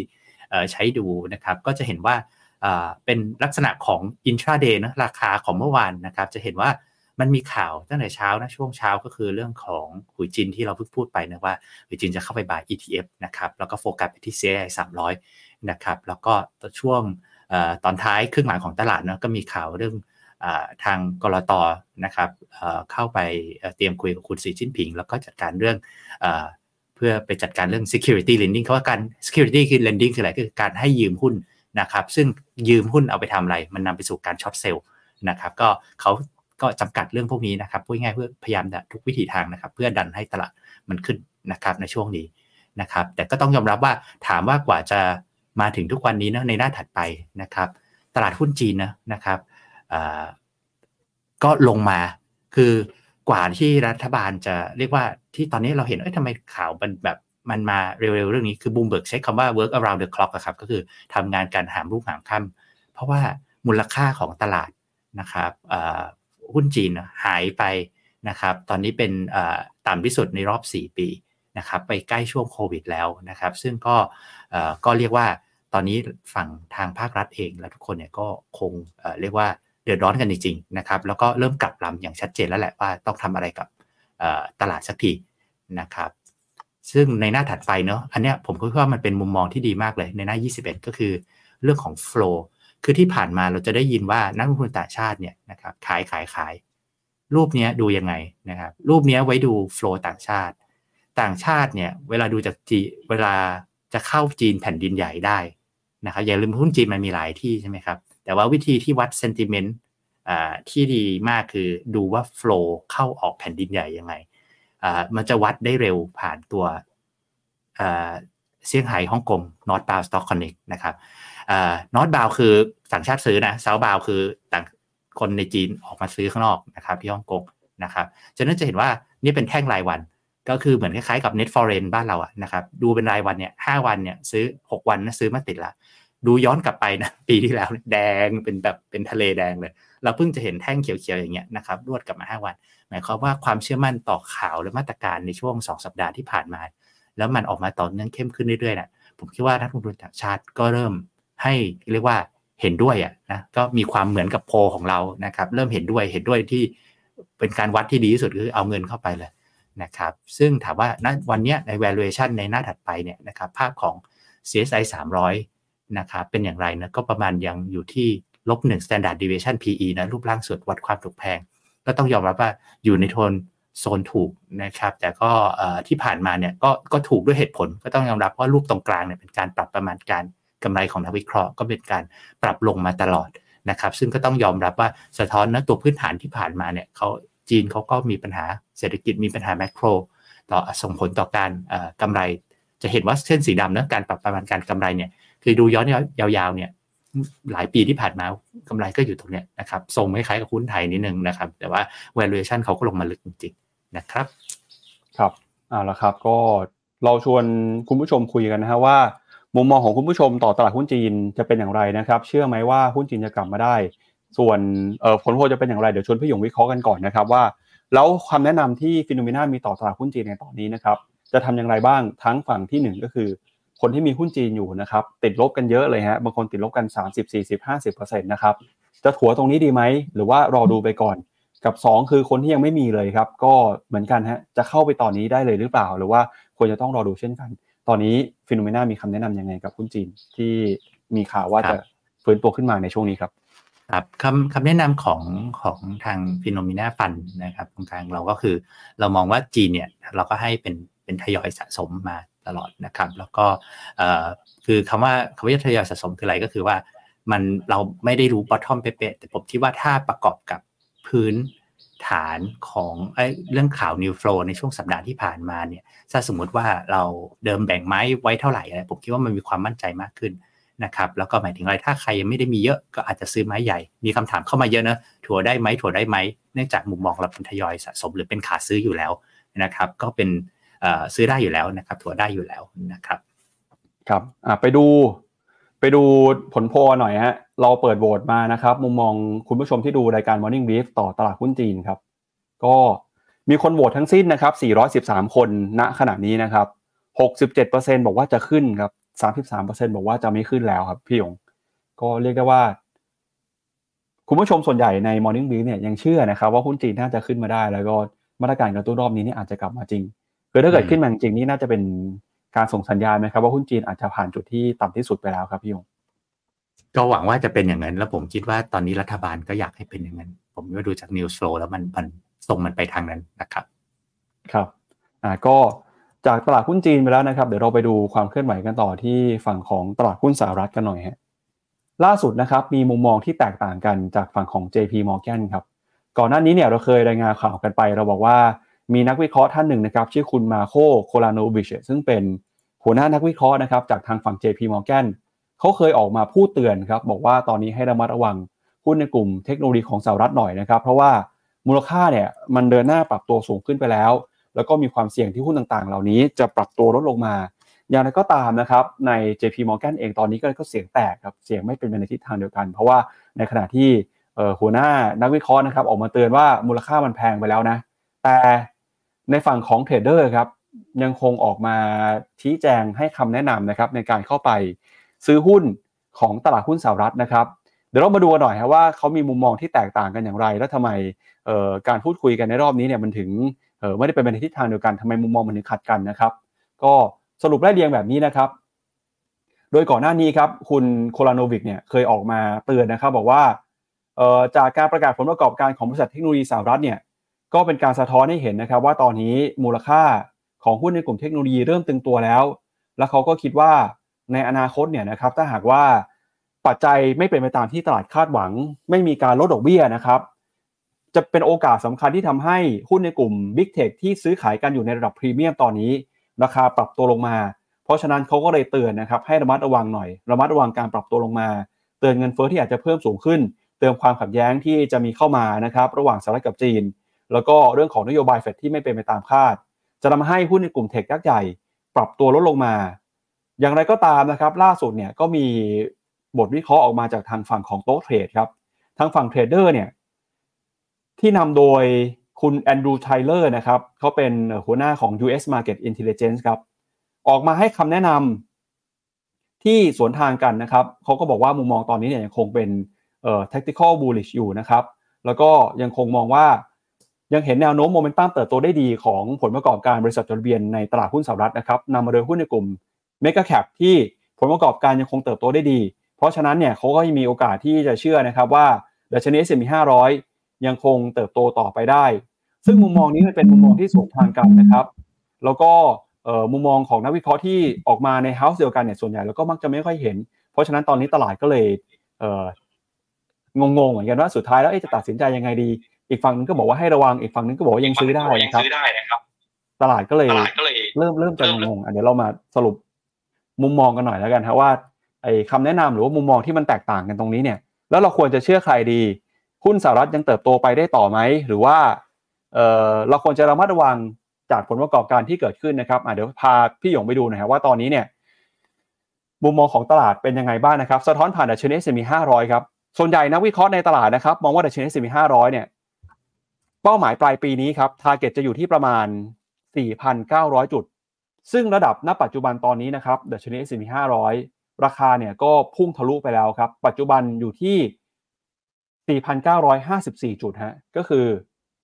เอ่อใช้ดูนะครับ ก็จะเห็นว่าเอ่อเป็นลักษณะของ intraday นะราคาของเมื่อวานนะครับ จะเห็นว่า มันมีข่าวตั้งแต่เช้านะช่วงเช้าก็คือเรื่องของหุยจินที่เราเพิ่งพูดไปนะว่าหุยจินจะเข้าไปบาย ETF นะครับแล้วก็โฟกัสไปที่ CSI 300นะครับแล้วก็ช่วงอตอนท้ายครึ่งหลังของตลาดเนาะก็มีข่าวเรื่องอทางกรตนะครับเข้าไปเตรียมคุยกับคุณสีจิ้นผิง แล้วก็จัดการเรื่องเอ่อเพื่อไปจัดการเรื่อง security lending เขาว่าการ security คือ lending คืออะไรคือการให้ยืมหุ้นนะครับซึ่งยืมหุ้นเอาไปทำอะไร มันนำไปสู่การช็อตเซลล์นะครับก็เขา ก็จำกัดเรื่องพวกนี้นะครับพูดง่ายเพื่อพยายามทุกวิถีทางนะครับ เพื่อดันให้ตลาดมันขึ้นนะครับในช่วงนี้นะครับ แต่ก็ต้องยอมรับว่าถามว่ากว่าจะมาถึงทุกวันนี้นะในหน้าถัดไปนะครับ ตลาดหุ้นจีนนะนะครับก็ลงมาคือกว่าที่รัฐบาลจะเรียกว่าที่ตอนนี้เราเห็นเอ้ยทำไมข่าวมันแบบมันมาเร็วๆเรื่องนี้คือบูมเบิร์กใช้คำว่า work around the clock ครับก็คือทำงานการหามรุ่งหามค่ำเพราะว่ามูลค่าของตลาดนะครับ หุ้นจีนหายไปนะครับ ตอนนี้เป็นต่ำที่สุดในรอบ 4 ปีนะครับไปใกล้ช่วงโควิดแล้วนะครับ ซึ่งก็ก็เรียกว่าตอนนี้ฝั่งทางภาครัฐเองและทุกคนเนี่ยก็คงเรียกว่าเดือดร้อนกันจริงๆนะครับ แล้วก็เริ่มกลับลำอย่างชัดเจนแล้วแหละว่าต้องทำอะไรกับตลาดสักทีนะครับ ซึ่งในหน้าถัดไปเนาะอันเนี้ยผมคิดว่ามันเป็นมุมมองที่ดีมากเลยในหน้า 21 ก็คือเรื่องของ flow คือที่ผ่านมาเราจะได้ยินว่านักลงทุนต่างชาติเนี่ยนะครับขายขายขาย รูปนี้ดูยังไงนะครับรูปนี้ไว้ดู flow ต่างชาติ ต่างชาติเนี่ยเวลาดูจากจีเวลาจะเข้าจีนแผ่นดินใหญ่ได้นะครับอย่าลืมหุ้นจีนมันมีหลายที่ใช่ไหมครับแต่ว่าวิธีที่วัดเซนติเมนต์ที่ดีมากคือดูว่า flow เข้าออกแผ่นดินใหญ่ยังไงมันจะวัดได้เร็วผ่านตัวเซี่ยงไฮ้ฮ่องกง northbound Stock Connect นะครับ northbound คือต่างชาติซื้อนะ southbound คือต่างคนในจีนออกมาซื้อข้างนอกนะครับที่ฮ่องกงนะครับฉะนั้นจะเห็นว่านี่เป็นแท่งรายวันก็คือเหมือนคล้ายๆกับ net foreign บ้านเราอะนะครับดูเป็นรายวันเนี่ยห้าวันเนี่ยซื้อ6วันนะซื้อมาติดละดูย้อนกลับไปนะปีที่แล้วแดงเป็นแบบเป็นทะเลแดงเลย เราเพิ่งจะเห็นแท่งเขียวๆอย่างเงี้ยนะครับรวดกลับมา 5 วัน หมายความว่าความเชื่อมั่นต่อข่าวและมาตรการในช่วง 2 สัปดาห์ที่ผ่านมา แล้วมันออกมาต่อเนื่องเข้มขึ้นเรื่อยๆนะผมคิดว่านักลงทุนต่างชาติก็เริ่ม ให้เรียกว่าเห็นด้วยอะนะก็มีความเหมือนกับโพของเรานะครับ เริ่มเห็นด้วยเห็นด้วยที่เป็นการวัดที่ดีที่สุดคือเอาเงินเข้าไปเลยนะครับซึ่งถามว่าณวันนี้ใน valuation ในหน้าถัดไปเนี่ยนะครับภาพของ CSI 300นะครับเป็นอย่างไรนะก็ประมาณยังอยู่ที่ลบหนึ่ง standard deviation PE นะรูปร่างสุดวัดความถูกแพง ก็ต้องยอมรับว่าอยู่ในโทนโซนถูกนะครับแต่ก็ที่ผ่านมาเนี่ยก็ก็ถูกด้วยเหตุผลก็ต้องยอมรับว่ารูปตรงกลางเนี่ยเป็นการปรับประมาณการ กำไรของนักวิเคราะห์ก็เป็นการปรับลงมาตลอดนะครับซึ่งก็ต้องยอมรับว่าสะท้อนนะตัวพื้นฐานที่ผ่านมาเนี่ยเขาจีนเขาก็มีปัญหาเศรษฐกิจมีปัญหาแมกโรต่อส่งผลต่อการกำไร จะเห็นว่าเส้นสีดำนะการปรับประมาณการกำไรเนี่ยคือดูย้อนยาวๆเนี่ยหลายปีที่ผ่านมากำไรก็อยู่ตรงเนี้ยนะครับทรงคล้ายๆกับหุ้นไทยนิดนึงนะครับ แต่ว่า valuation เขาก็ลงมาลึกจริงๆนะครับ ครับเอาละครับก็เราชวนคุณผู้ชมคุยกันนะฮะว่า มุมมองของคุณผู้ชมต่อตลาดหุ้นจีนจะเป็นอย่างไรนะครับ เชื่อไหมว่าหุ้นจีนจะกลับมาได้ ส่วนผลโพจะเป็นอย่างไรเดี๋ยวชวนพี่หยงวิเคราะห์กันก่อนนะครับว่า แล้วความแนะนำที่ Finnomena มีต่อตลาดหุ้นจีนในตอนนี้นะครับ จะทำอย่างไรบ้างทั้งฝั่งที่ 1 ก็คือ คนที่มีหุ้นจีนอยู่นะครับ ติดลบกันเยอะเลยฮะบางคนติดลบกัน 30 40 50%นะครับจะถัวตรงนี้ดีไหมหรือว่ารอดูไปก่อน กับ 2 คือคนที่ยังไม่มีเลยครับ ก็เหมือนกันฮะจะเข้าไปตอนนี้ได้เลยหรือเปล่า หรือว่าควรจะต้องรอดูเช่นกัน ตอนนี้ Finnomena มีคำแนะนำยังไงกับหุ้นจีนที่มีข่าวว่าจะฟื้นตัวขึ้นมาในช่วงนี้ครับครับคำคำแนะนำของของทาง Finnomena Funds นะครับตรงกลางเราก็คือ เรามองว่าจีนเนี่ยเราก็ให้เป็นเป็นทยอยสะสมมาตลอดนะครับ แล้วก็คือคำว่าคำว่าทยอยสะสมคืออะไรก็คือว่ามันเราไม่ได้รู้ bottom เป๊ะแต่ผมคิดว่าถ้าประกอบกับพื้น ฐานของเรื่องข่าว news flow ในช่วงสัปดาห์ที่ผ่านมาเนี่ยถ้าสมมุติว่าเราเดิมแบ่งไม้ไว้เท่าไหร่อะไรผมคิดว่ามันมีความมั่นใจมากขึ้นนะครับแล้วก็หมายถึงอะไรถ้าใครยังไม่ได้มีเยอะก็อาจจะซื้อไม้ใหญ่ มีคำถามเข้ามาเยอะนะถั่วได้ไหมถั่วได้ไหมเนื่องจากมุมมองเราเป็นทยอยสะสมหรือเป็นขาซื้ออยู่แล้วนะครับ ก็เป็นซื้อได้อยู่แล้วนะครับ ถั่วได้อยู่แล้วนะครับ ครับไปดูไปดูผลโพลหน่อยฮะ เราเปิดโหวตมานะครับ มุมมองคุณผู้ชมที่ดูรายการ Morning Brief ต่อตลาดหุ้นจีนครับ ก็มีคนโหวตทั้งสิ้นนะครับ 413 คนณขณะนี้นะครับ 67%บอกว่าจะขึ้นครับ 33%บอกว่าจะไม่ขึ้นแล้วครับพี่ยงก็เรียกได้ว่า คุณผู้ชมส่วนใหญ่ใน Morning Brief เนี่ยยังเชื่อนะครับว่าหุ้นจีนน่าจะขึ้นมาได้ แล้วก็มาตรการกระตุ้นรอบนี้นี่อาจจะกลับมาจริงคือถ้าเกิดขึ้นมาจริงนี่น่าจะเป็นการส่งสัญญาณไหมครับว่าหุ้นจีนอาจจะผ่านจุดที่ต่ำที่สุดไปแล้วครับพี่ยง ก็หวังว่าจะเป็นอย่างนั้น แล้วผมคิดว่าตอนนี้รัฐบาลก็อยากให้เป็นอย่างนั้น ผมก็ดูจากนิวส์โฟลแล้วมันมันส่งมันไปทางนั้นนะครับ ครับอ่าก็จากตลาดหุ้นจีนไปแล้วนะครับ เดี๋ยวเราไปดูความเคลื่อนไหวกันต่อที่ฝั่งของตลาดหุ้นสหรัฐกันหน่อยฮะล่าสุดนะครับมีมุมมองที่แตกต่างกันจากฝั่งของ JP Morgan ครับก่อนหน้านี้เนี่ยเราเคยรายงานข่าวกันไป เราบอกว่ามีนักวิเคราะห์ท่านหนึ่งนะครับ ชื่อคุณมาโคโคลาโนวิชซึ่งเป็นหัวหน้านักวิเคราะห์นะครับจากทางฝั่ง JP Morgan เขาเคยออกมาพูดเตือนครับบอกว่าตอนนี้ให้ระมัดระวังหุ้นในกลุ่มเทคโนโลยีของสหรัฐหน่อยนะครับเพราะว่ามูลค่าเนี่ยมันเดินหน้าปรับตัวสูงขึ้นไปแล้ว แล้วก็มีความเสี่ยงที่หุ้นต่างๆ เหล่านี้จะปรับตัวลดลงมา อย่างไรก็ตามนะครับใน JP Morgan เองตอนนี้ก็เสียงแตกครับเสียงไม่เป็นไปในทิศทางเดียวกัน เพราะว่าในขณะที่หัวหน้านักวิเคราะห์นะครับออกมาเตือนว่ามูลค่ามันแพงไปแล้วนะ แต่ในฝั่งของเทรดเดอร์ครับยังคงออกมาชี้แจงให้คำแนะนำนะครับในการเข้าไป ซื้อหุ้นของตลาดหุ้นสหรัฐนะครับ เดี๋ยวเรามาดูกันหน่อยครับว่าเขามีมุมมองที่แตกต่างกันอย่างไร และทำไมการพูดคุยกันในรอบนี้เนี่ยมันถึงไม่ได้เป็นไปในทิศทางเดียวกันทำไมมุมมองมันถึงขัดกันนะครับ ก็สรุปไล่เรียงแบบนี้นะครับ โดยก่อนหน้านี้ครับคุณโคลาโนวิกเนี่ยเคยออกมาเตือนนะครับ บอกว่าจากการประกาศผลประกอบการของบริษัทเทคโนโลยีสหรัฐเนี่ยก็เป็นการสะท้อนให้เห็นนะครับ ว่าตอนนี้มูลค่าของหุ้นในกลุ่มเทคโนโลยีเริ่มตึงตัวแล้ว แล้วเขาก็คิดว่า ในอนาคตเนี่ยนะครับถ้าหากว่าปัจจัยไม่เป็นไปตามที่ตลาดคาดหวัง ไม่มีการลดดอกเบี้ยนะครับ จะเป็นโอกาสสำคัญที่ทำให้หุ้นในกลุ่ม Big Tech ที่ซื้อขายกันอยู่ในระดับพรีเมียมตอนนี้ ราคาปรับตัวลงมา เพราะฉะนั้นเขาก็เลยเตือนนะครับให้ระมัดระวังหน่อย ระมัดระวังการปรับตัวลงมา เตือนเงินเฟ้อที่อาจจะเพิ่มสูงขึ้น เตือนความขัดแย้งที่จะมีเข้ามานะครับระหว่างสหรัฐกับจีน แล้วก็เรื่องของนโยบายเฟดที่ไม่เป็นไปตามคาด จะทำให้หุ้นในกลุ่ม tech ยักษ์ใหญ่ ปรับตัวลดลงมา อย่างไรก็ตามนะครับ ล่าสุดเนี่ยก็มีบทวิเคราะห์ออกมาจากทางฝั่งของโต๊ะ trade ครับ ทางฝั่ง trader เนี่ยที่นำโดยคุณแอนดรูว์ไทเลอร์นะครับเขาเป็นหัวหน้าของ US Market Intelligence ครับ ออกมาให้คำแนะนำที่สวนทางกันนะครับ เขาก็บอกว่ามุมมองตอนนี้เนี่ยยังคงเป็นเอ่อ tactical bullish อยู่นะครับ แล้วก็ยังคงมองว่ายังเห็นแนวโน้มโมเมนตัมเติบโตได้ดีของผลประกอบการบริษัทจดทะเบียนในตลาดหุ้นสหรัฐนะครับนำมาโดยหุ้นในกลุ่ม mega cap ที่ผลประกอบการยังคงเติบโตได้ดี เพราะฉะนั้นเนี่ยเขาก็มีโอกาสที่จะเชื่อนะครับว่าดัชนี S&P 500 ยังคงเติบโตต่อไปได้ ซึ่งมุมมองนี้มันเป็นมุมมองที่สวนทางกันนะครับ แล้วก็มุมมองของนักวิเคราะห์ที่ออกมาใน house เดียวกันเนี่ยส่วนใหญ่แล้วก็มักจะไม่ค่อยเห็น เพราะฉะนั้นตอนนี้ตลาดก็เลยงงๆเหมือนกันว่าสุดท้ายแล้วจะตัดสินใจยังไงดี อีกฝั่งนึงก็บอกว่าให้ระวังอีกฝั่งนึงก็บอกว่ายังซื้อได้นะครับตลาดก็เลยเริ่มเริ่มจะงงๆเดี๋ยวเรามาสรุป มุมมองกันหน่อยแล้วกันครับว่าไอ้คำแนะนำหรือว่ามุมมองที่มันแตกต่างกันตรงนี้เนี่ย แล้วเราควรจะเชื่อใครดีหุ้นสหรัฐยังเติบโตไปได้ต่อไหมหรือว่าเออเราควรจะระมัดระวังจากผลประกอบการที่เกิดขึ้นนะครับเดี๋ยวพาพี่หยงไปดูหน่อยครับว่าตอนนี้เนี่ยมุมมองของตลาดเป็นยังไงบ้างนะครับ สะท้อนผ่านดัชนี S&P 500ครับส่วนใหญ่นักวิเคราะห์ในตลาดนะครับ มองว่าดัชนี S&P 500เนี่ยเป้าหมายปลายปีนี้ครับ target จะอยู่ที่ประมาณ 4,900 จุด ซึ่งระดับณปัจจุบันตอนนี้นะครับดัชนี S&P 500 ราคาเนี่ยก็พุ่งทะลุไปแล้วครับ ปัจจุบันอยู่ที่ 4,954 จุดฮะก็คือ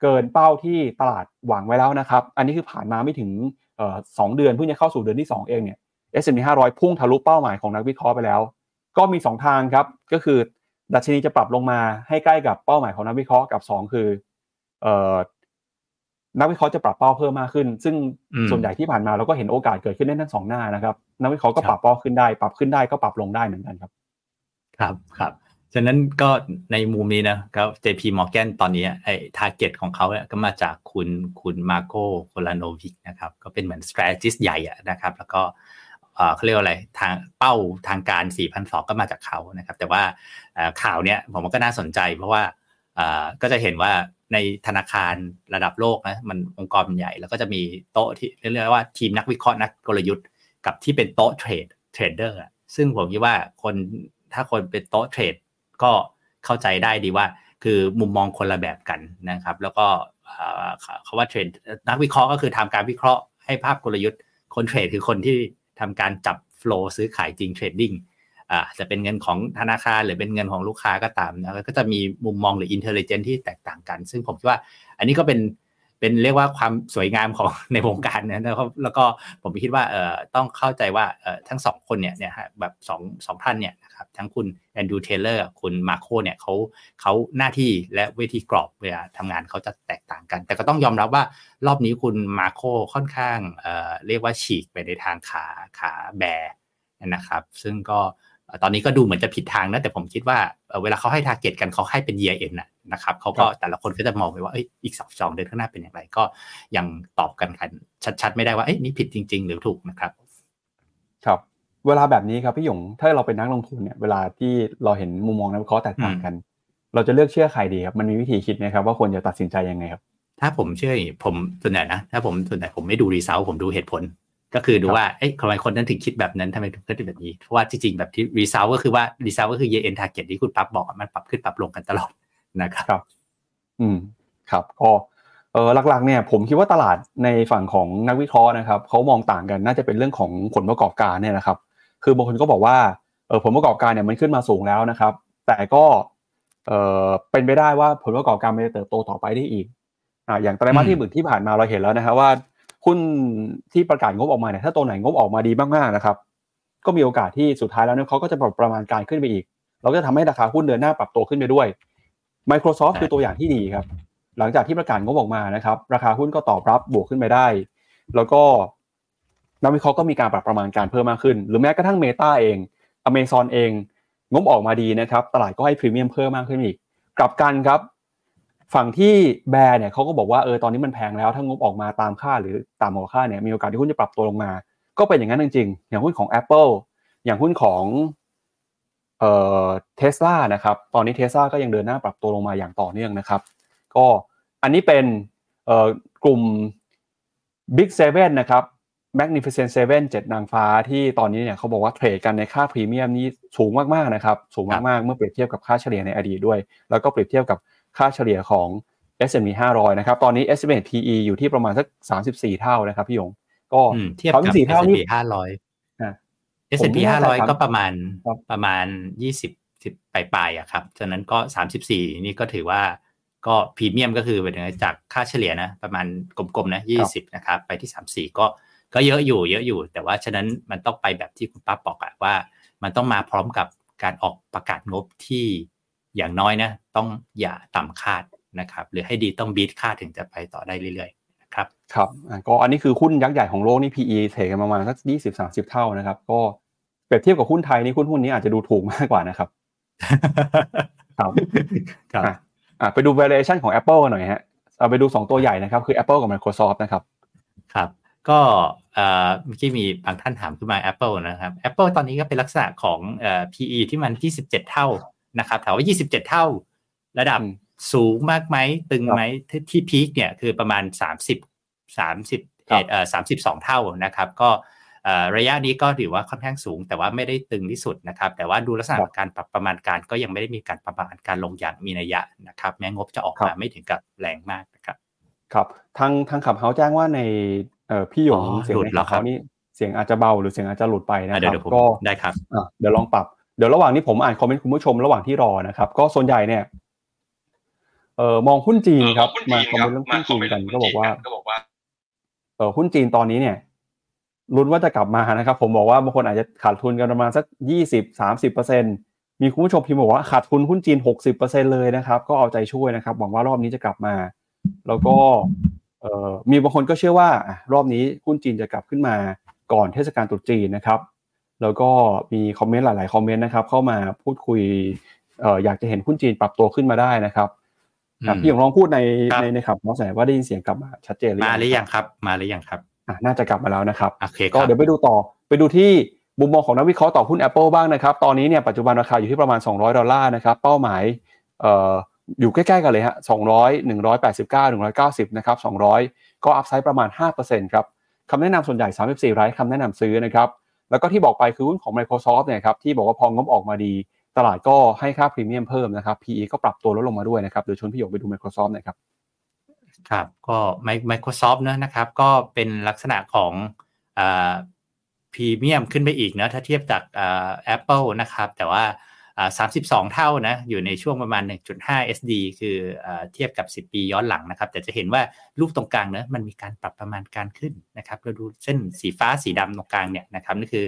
เกินเป้าที่ตลาดหวังไว้แล้วนะครับ อันนี้คือผ่านมาไม่ถึงสองเดือนเพิ่งจะเข้าสู่เดือนที่ 2 เองเนี่ย S&P 500 พุ่งทะลุเป้าหมายของนักวิเคราะห์ไปแล้ว ก็มี 2 ทางครับ ก็คือดัชนีจะปรับลงมาให้ใกล้กับเป้าหมายของนักวิเคราะห์กับ 2 คือ นักวิเคราะห์จะปรับเป้าเพิ่มมากขึ้น ซึ่งส่วนใหญ่ที่ผ่านมาเราก็เห็นโอกาสเกิดขึ้นได้ทั้งสองหน้านะครับ นักวิเคราะห์ก็ปรับเป้าขึ้นได้ ปรับขึ้นได้ก็ปรับลงได้เหมือนกันครับ ครับครับฉะนั้นก็ในมุมนี้นะก็ JP Morgan ตอนนี้ไอ้ target ของเขาเนี่ยก็มาจากคุณคุณมาโกโคลาโนวิกนะครับ ก็เป็นเหมือน strategist ใหญ่นะครับ แล้วก็เอ่อเขาเรียกว่าอะไรทางเป้าทางการ 4,200 ก็มาจากเขานะครับ แต่ว่าเอ่อข่าวเนี้ยผมว่าก็น่าสนใจเพราะว่าเอ่อก็จะเห็นว่า ในธนาคารระดับโลกนะมันองค์กรมันใหญ่ แล้วก็จะมีโต๊ะที่เรียกว่าทีมนักวิเคราะห์นักกลยุทธ์ กับที่เป็นโต๊ะเทรดtrader อะซึ่งผมคิดว่าคนถ้าคนเป็นโต๊ะ trade ก็เข้าใจได้ดีว่า คือมุมมองคนละแบบกันนะครับ แล้วก็เอ่อเขาว่า trade นักวิเคราะห์ก็คือทำการวิเคราะห์ให้ภาพกลยุทธ์ คน trade คือคนที่ทำการจับ flow ซื้อขายจริง trading อ่าจะเป็นเงินของธนาคารหรือเป็นเงินของลูกค้าก็ตามนะก็จะมีมุมมองหรือ intelligence ที่แตกต่างกัน ซึ่งผมคิดว่าอันนี้ก็เป็นเป็นเรียกว่าความสวยงามของในวงการนะแล้วก็แล้วก็ผมคิดว่าเอ่อต้องเข้าใจว่าเอ่อทั้งสองคนเนี่ยเนี่ยฮะแบบสองสองท่านเนี่ยนะครับทั้งคุณแอนดรูว์ไทเลอร์คุณมาร์โคเนี่ยเขาเขาหน้าที่และเวทีกรอบเวลาทำงานเขาจะแตกต่างกัน แต่ก็ต้องยอมรับว่ารอบนี้คุณมาร์โคค่อนข้างเอ่อเรียกว่าฉีกไปในทางขาขา bear นะครับ ซึ่งก็ตอนนี้ก็ดูเหมือนจะผิดทางนะ แต่ผมคิดว่าเอ่อเวลาเขาให้ target กันเขาให้เป็น year end นะนะครับเขาก็แต่ละคนก็จะมองไปว่าเอ้ยอีกสองสองเดือนข้างหน้าเป็นอย่างไร ก็ยังตอบกันกันชัดๆ ไม่ได้ว่าเอ้ยนี่ผิดจริง ๆ หรือถูกนะครับ ครับ เวลาแบบนี้ครับพี่หยงถ้าเราเป็นนักลงทุนเนี่ยเวลาที่เราเห็นมุมมองนักวิเคราะห์แตกต่างกัน เราจะเลือกเชื่อใครดีครับมันมีวิธีคิดไหมครับว่าควรจะตัดสินใจยังไงครับถ้าผมเชื่ออย่างนี้ผมส่วนใหญ่นะถ้าผมส่วนใหญ่ผมไม่ดู result ผมดูเหตุผล ก็คือดูครับว่าเอ้ยทำไมคนนั้นถึงคิดแบบนั้นทำไมถึงคิดแบบนี้ เพราะว่าจริงๆ แบบที่ result ก็คือว่า result ก็คือ year end target ที่คุณปั๊บบอกอะมันปรับขึ้นปรับลงกันตลอดนะครับครับ อืมครับก็เออหลักๆเนี่ยผมคิดว่าตลาดในฝั่งของนักวิเคราะห์นะครับเขามองต่างกันน่าจะเป็นเรื่องของผลประกอบการเนี่ยนะครับ คือบางคนก็บอกว่าเออผลประกอบการเนี่ยมันขึ้นมาสูงแล้วนะครับ แต่ก็เออเป็นไปได้ว่าผลประกอบการมันจะเติบโตต่อไปได้อีกอ่าอย่างไตรมาสที่หนึ่งที่ผ่านมาเราเห็นแล้วนะครับว่า หุ้นที่ประกาศงบออกมาเนี่ยถ้าตัวไหนงบออกมาดีมากๆนะครับ ก็มีโอกาสที่สุดท้ายแล้วเนี่ยเขาก็จะปรับประมาณการขึ้นไปอีก เราก็จะทำให้ราคาหุ้นเดือนหน้าปรับตัวขึ้นไปด้วย Microsoft คือตัวอย่างที่ดีครับ หลังจากที่ประกาศงบออกมานะครับ ราคาหุ้นก็ตอบรับบวกขึ้นไปได้ แล้วก็นักวิเคราะห์ก็มีการปรับประมาณการเพิ่มมากขึ้น หรือแม้กระทั่ง Meta เอง Amazon เอง งบออกมาดีนะครับ ตลาดก็ให้พรีเมียมเพิ่มมากขึ้นอีก กลับกันครับ ฝั่งที่แบร์เนี่ยเขาก็บอกว่าเออตอนนี้มันแพงแล้วถ้างบออกมาตามค่าหรือต่ำกว่าค่าเนี่ยมีโอกาสที่หุ้นจะปรับตัวลงมา ก็เป็นอย่างนั้นจริงๆอย่างหุ้นของ Apple อย่างหุ้นของเอ่อเทสลานะครับตอนนี้เทสลาก็ยังเดินหน้าปรับตัวลงมาอย่างต่อเนื่องนะครับ ก็อันนี้เป็นเอ่อกลุ่ม Big Seven นะครับ Magnificent Seven เจ็ดนางฟ้าที่ตอนนี้เนี่ยเขาบอกว่าเทรดกันในค่าพรีเมียมนี้สูงมากๆนะครับ สูงมากๆเมื่อเปรียบเทียบกับค่าเฉลี่ยในอดีตด้วย แล้วก็เปรียบเทียบกับ ค่าเฉลี่ยของ S&P 500 นะครับ ตอนนี้ estimate PE อยู่ที่ประมาณสัก 34 เท่านะครับพี่หยง ก็อืมเทียบกับ34เท่า S&P นี่500อะ S&P ผมไม่แน่ใจ500 ก็ประมาณครับประมาณ 20สิบปลายๆอะครับ ฉะนั้นก็ 34 นี่ก็ถือว่าก็พรีเมียมก็คือเป็นจากค่าเฉลี่ยนะ ประมาณกลมๆนะ 20 นะครับ ไปที่ 34 ก็ก็เยอะอยู่เยอะอยู่ แต่ว่าฉะนั้นมันต้องไปแบบที่คุณป้าบอกอะว่า มันต้องมาพร้อมกับการออกประกาศงบที่ อย่างน้อยนะต้องอย่าต่ำคาดนะครับหรือให้ดีต้องบีทคาดถึงจะไปต่อได้เรื่อยๆนะครับครับอะก็อันนี้คือหุ้นยักษ์ใหญ่ของโลกนี่ PE เทรดกันประมาณสักยี่สิบสาสิบเท่านะครับก็เปรียบเทียบกับหุ้นไทยนี่หุ้นหุ้นนี้อาจจะดูถูกมากกว่านะครับครับครับอะอะไปดู valuation ของ Apple กันหน่อยฮะเอาไปดู 2 ตัวใหญ่นะครับ คือ Apple กับ Microsoft นะครับครับก็เอ่อเมื่อกี้มีบางท่านถามขึ้นมา Apple นะครับ Apple ตอนนี้ก็เป็นลักษณะของเอ่อ PE ที่มัน 27 เท่า นะครับถามว่า 27 เท่า ระดับอืมสูงมากไหมตึงครับไหมที่ที่พีคเนี่ยคือประมาณ 30 30ครับเอ่อ32 เท่านะครับก็เอ่อระยะนี้ก็ถือว่าค่อนข้างสูง แต่ว่าไม่ได้ตึงที่สุดนะครับ แต่ว่าดูลักษณะครับของการปรับประมาณการก็ยังไม่ได้มีการประมาณการลงอย่างมีนัยยะนะครับ แม้งบจะออกครับมาไม่ถึงกับแรงมากนะครับครับทางทางขับเฮาแจ้งว่าในเอ่อพี่หยงอ๋อเสียงหลุดในแล้ขัวบครัเฮาบนี่เสียงอาจจะเบาหรือเสียงอาจจะหลุดไปนะอะคเดี๋ยวรับเดี๋ยวผมก็ได้ครับอะเดี๋ยวลองปรับ เดี๋ยวระหว่างนี้ผมอ่านคอมเมนต์คุณผู้ชมระหว่างที่รอนะครับ ก็ส่วนใหญ่เนี่ยเอ่อมองหุ้นจีนครับมาคอมเมนต์เรื่องหุ้นจีนกันก็บอกว่าก็บอกว่าเออหุ้นจีนตอนนี้เนี่ยลุ้นว่าจะกลับมานะครับ ผมบอกว่าบางคนอาจจะขาดทุนกันประมาณสักยี่สิบสามสิบเปอร์เซ็นมีคุณผู้ชมพิมพ์บอกว่าขาดทุนหุ้นจีนหกสิบเปอร์เซ็นเลยนะครับ ก็เอาใจช่วยนะครับ หวังว่ารอบนี้จะกลับมา แล้วก็เอ่อมีบางคนก็เชื่อว่าอะรอบนี้หุ้นจีนจะกลับขึ้นมาก่อนเทศกาลตรุษจีนนะครับ แล้วก็มีคอมเมนต์หลาย ๆ คอมเมนต์นะครับ เข้ามาพูดคุยเอ่ออยากจะเห็นหุ้นจีนปรับตัวขึ้นมาได้นะครับอะอืมพี่หยงลองพูดในครับในในขับน้องแสนว่าได้ยินเสียงกลับมาชัดเจนหรือมายังหรือยังครับ มาหรือยังครับอะน่าจะกลับมาแล้วนะครับโอเคคก็รับเดี๋ยวไปดูต่อไปดูที่มุมมองของนักวิเคราะห์ต่อหุ้น Apple บ้างนะครับ ตอนนี้เนี่ยปัจจุบันราคาอยู่ที่ประมาณ 200 ดอลลาร์นะครับ เป้าหมายเอ่ออยู่ใกล้ๆกันเลยฮะ200 189 190 นะครับ 200 ก็อัพไซด์ประมาณ 5%ครับคำแนะนำส่วนใหญ่ 34ไร้คำแนะนำซื้อนะครับ แล้วก็ที่บอกไปคือหุ้นของ Microsoft เนี่ยครับที่บอกว่าพองบออกมาดี ตลาดก็ให้ค่าพรีเมียมเพิ่มนะครับ PE ก็ปรับตัวลดลงมาด้วยนะครับเดี๋ยวชวนพี่หยกไปดู Microsoft น่ยครับครับก็ไมโครซอฟท์เนะนะครับก็เป็นลักษณะของพรีเมียมขึ้นไปอีกนะถ้าเทียบจากแอปเปิลนะครับแต่ว่า สามสิบสองเท่านะอยู่ในช่วงประมาณ 1.5 SD คือเทียบกับ 10 ปีย้อนหลังนะครับ แต่จะเห็นว่ารูปตรงกลางนะมันมีการปรับประมาณการขึ้นนะครับเราดูเส้นสีฟ้าสีดำตรงกลางเนี่ยนะครับนี่คือ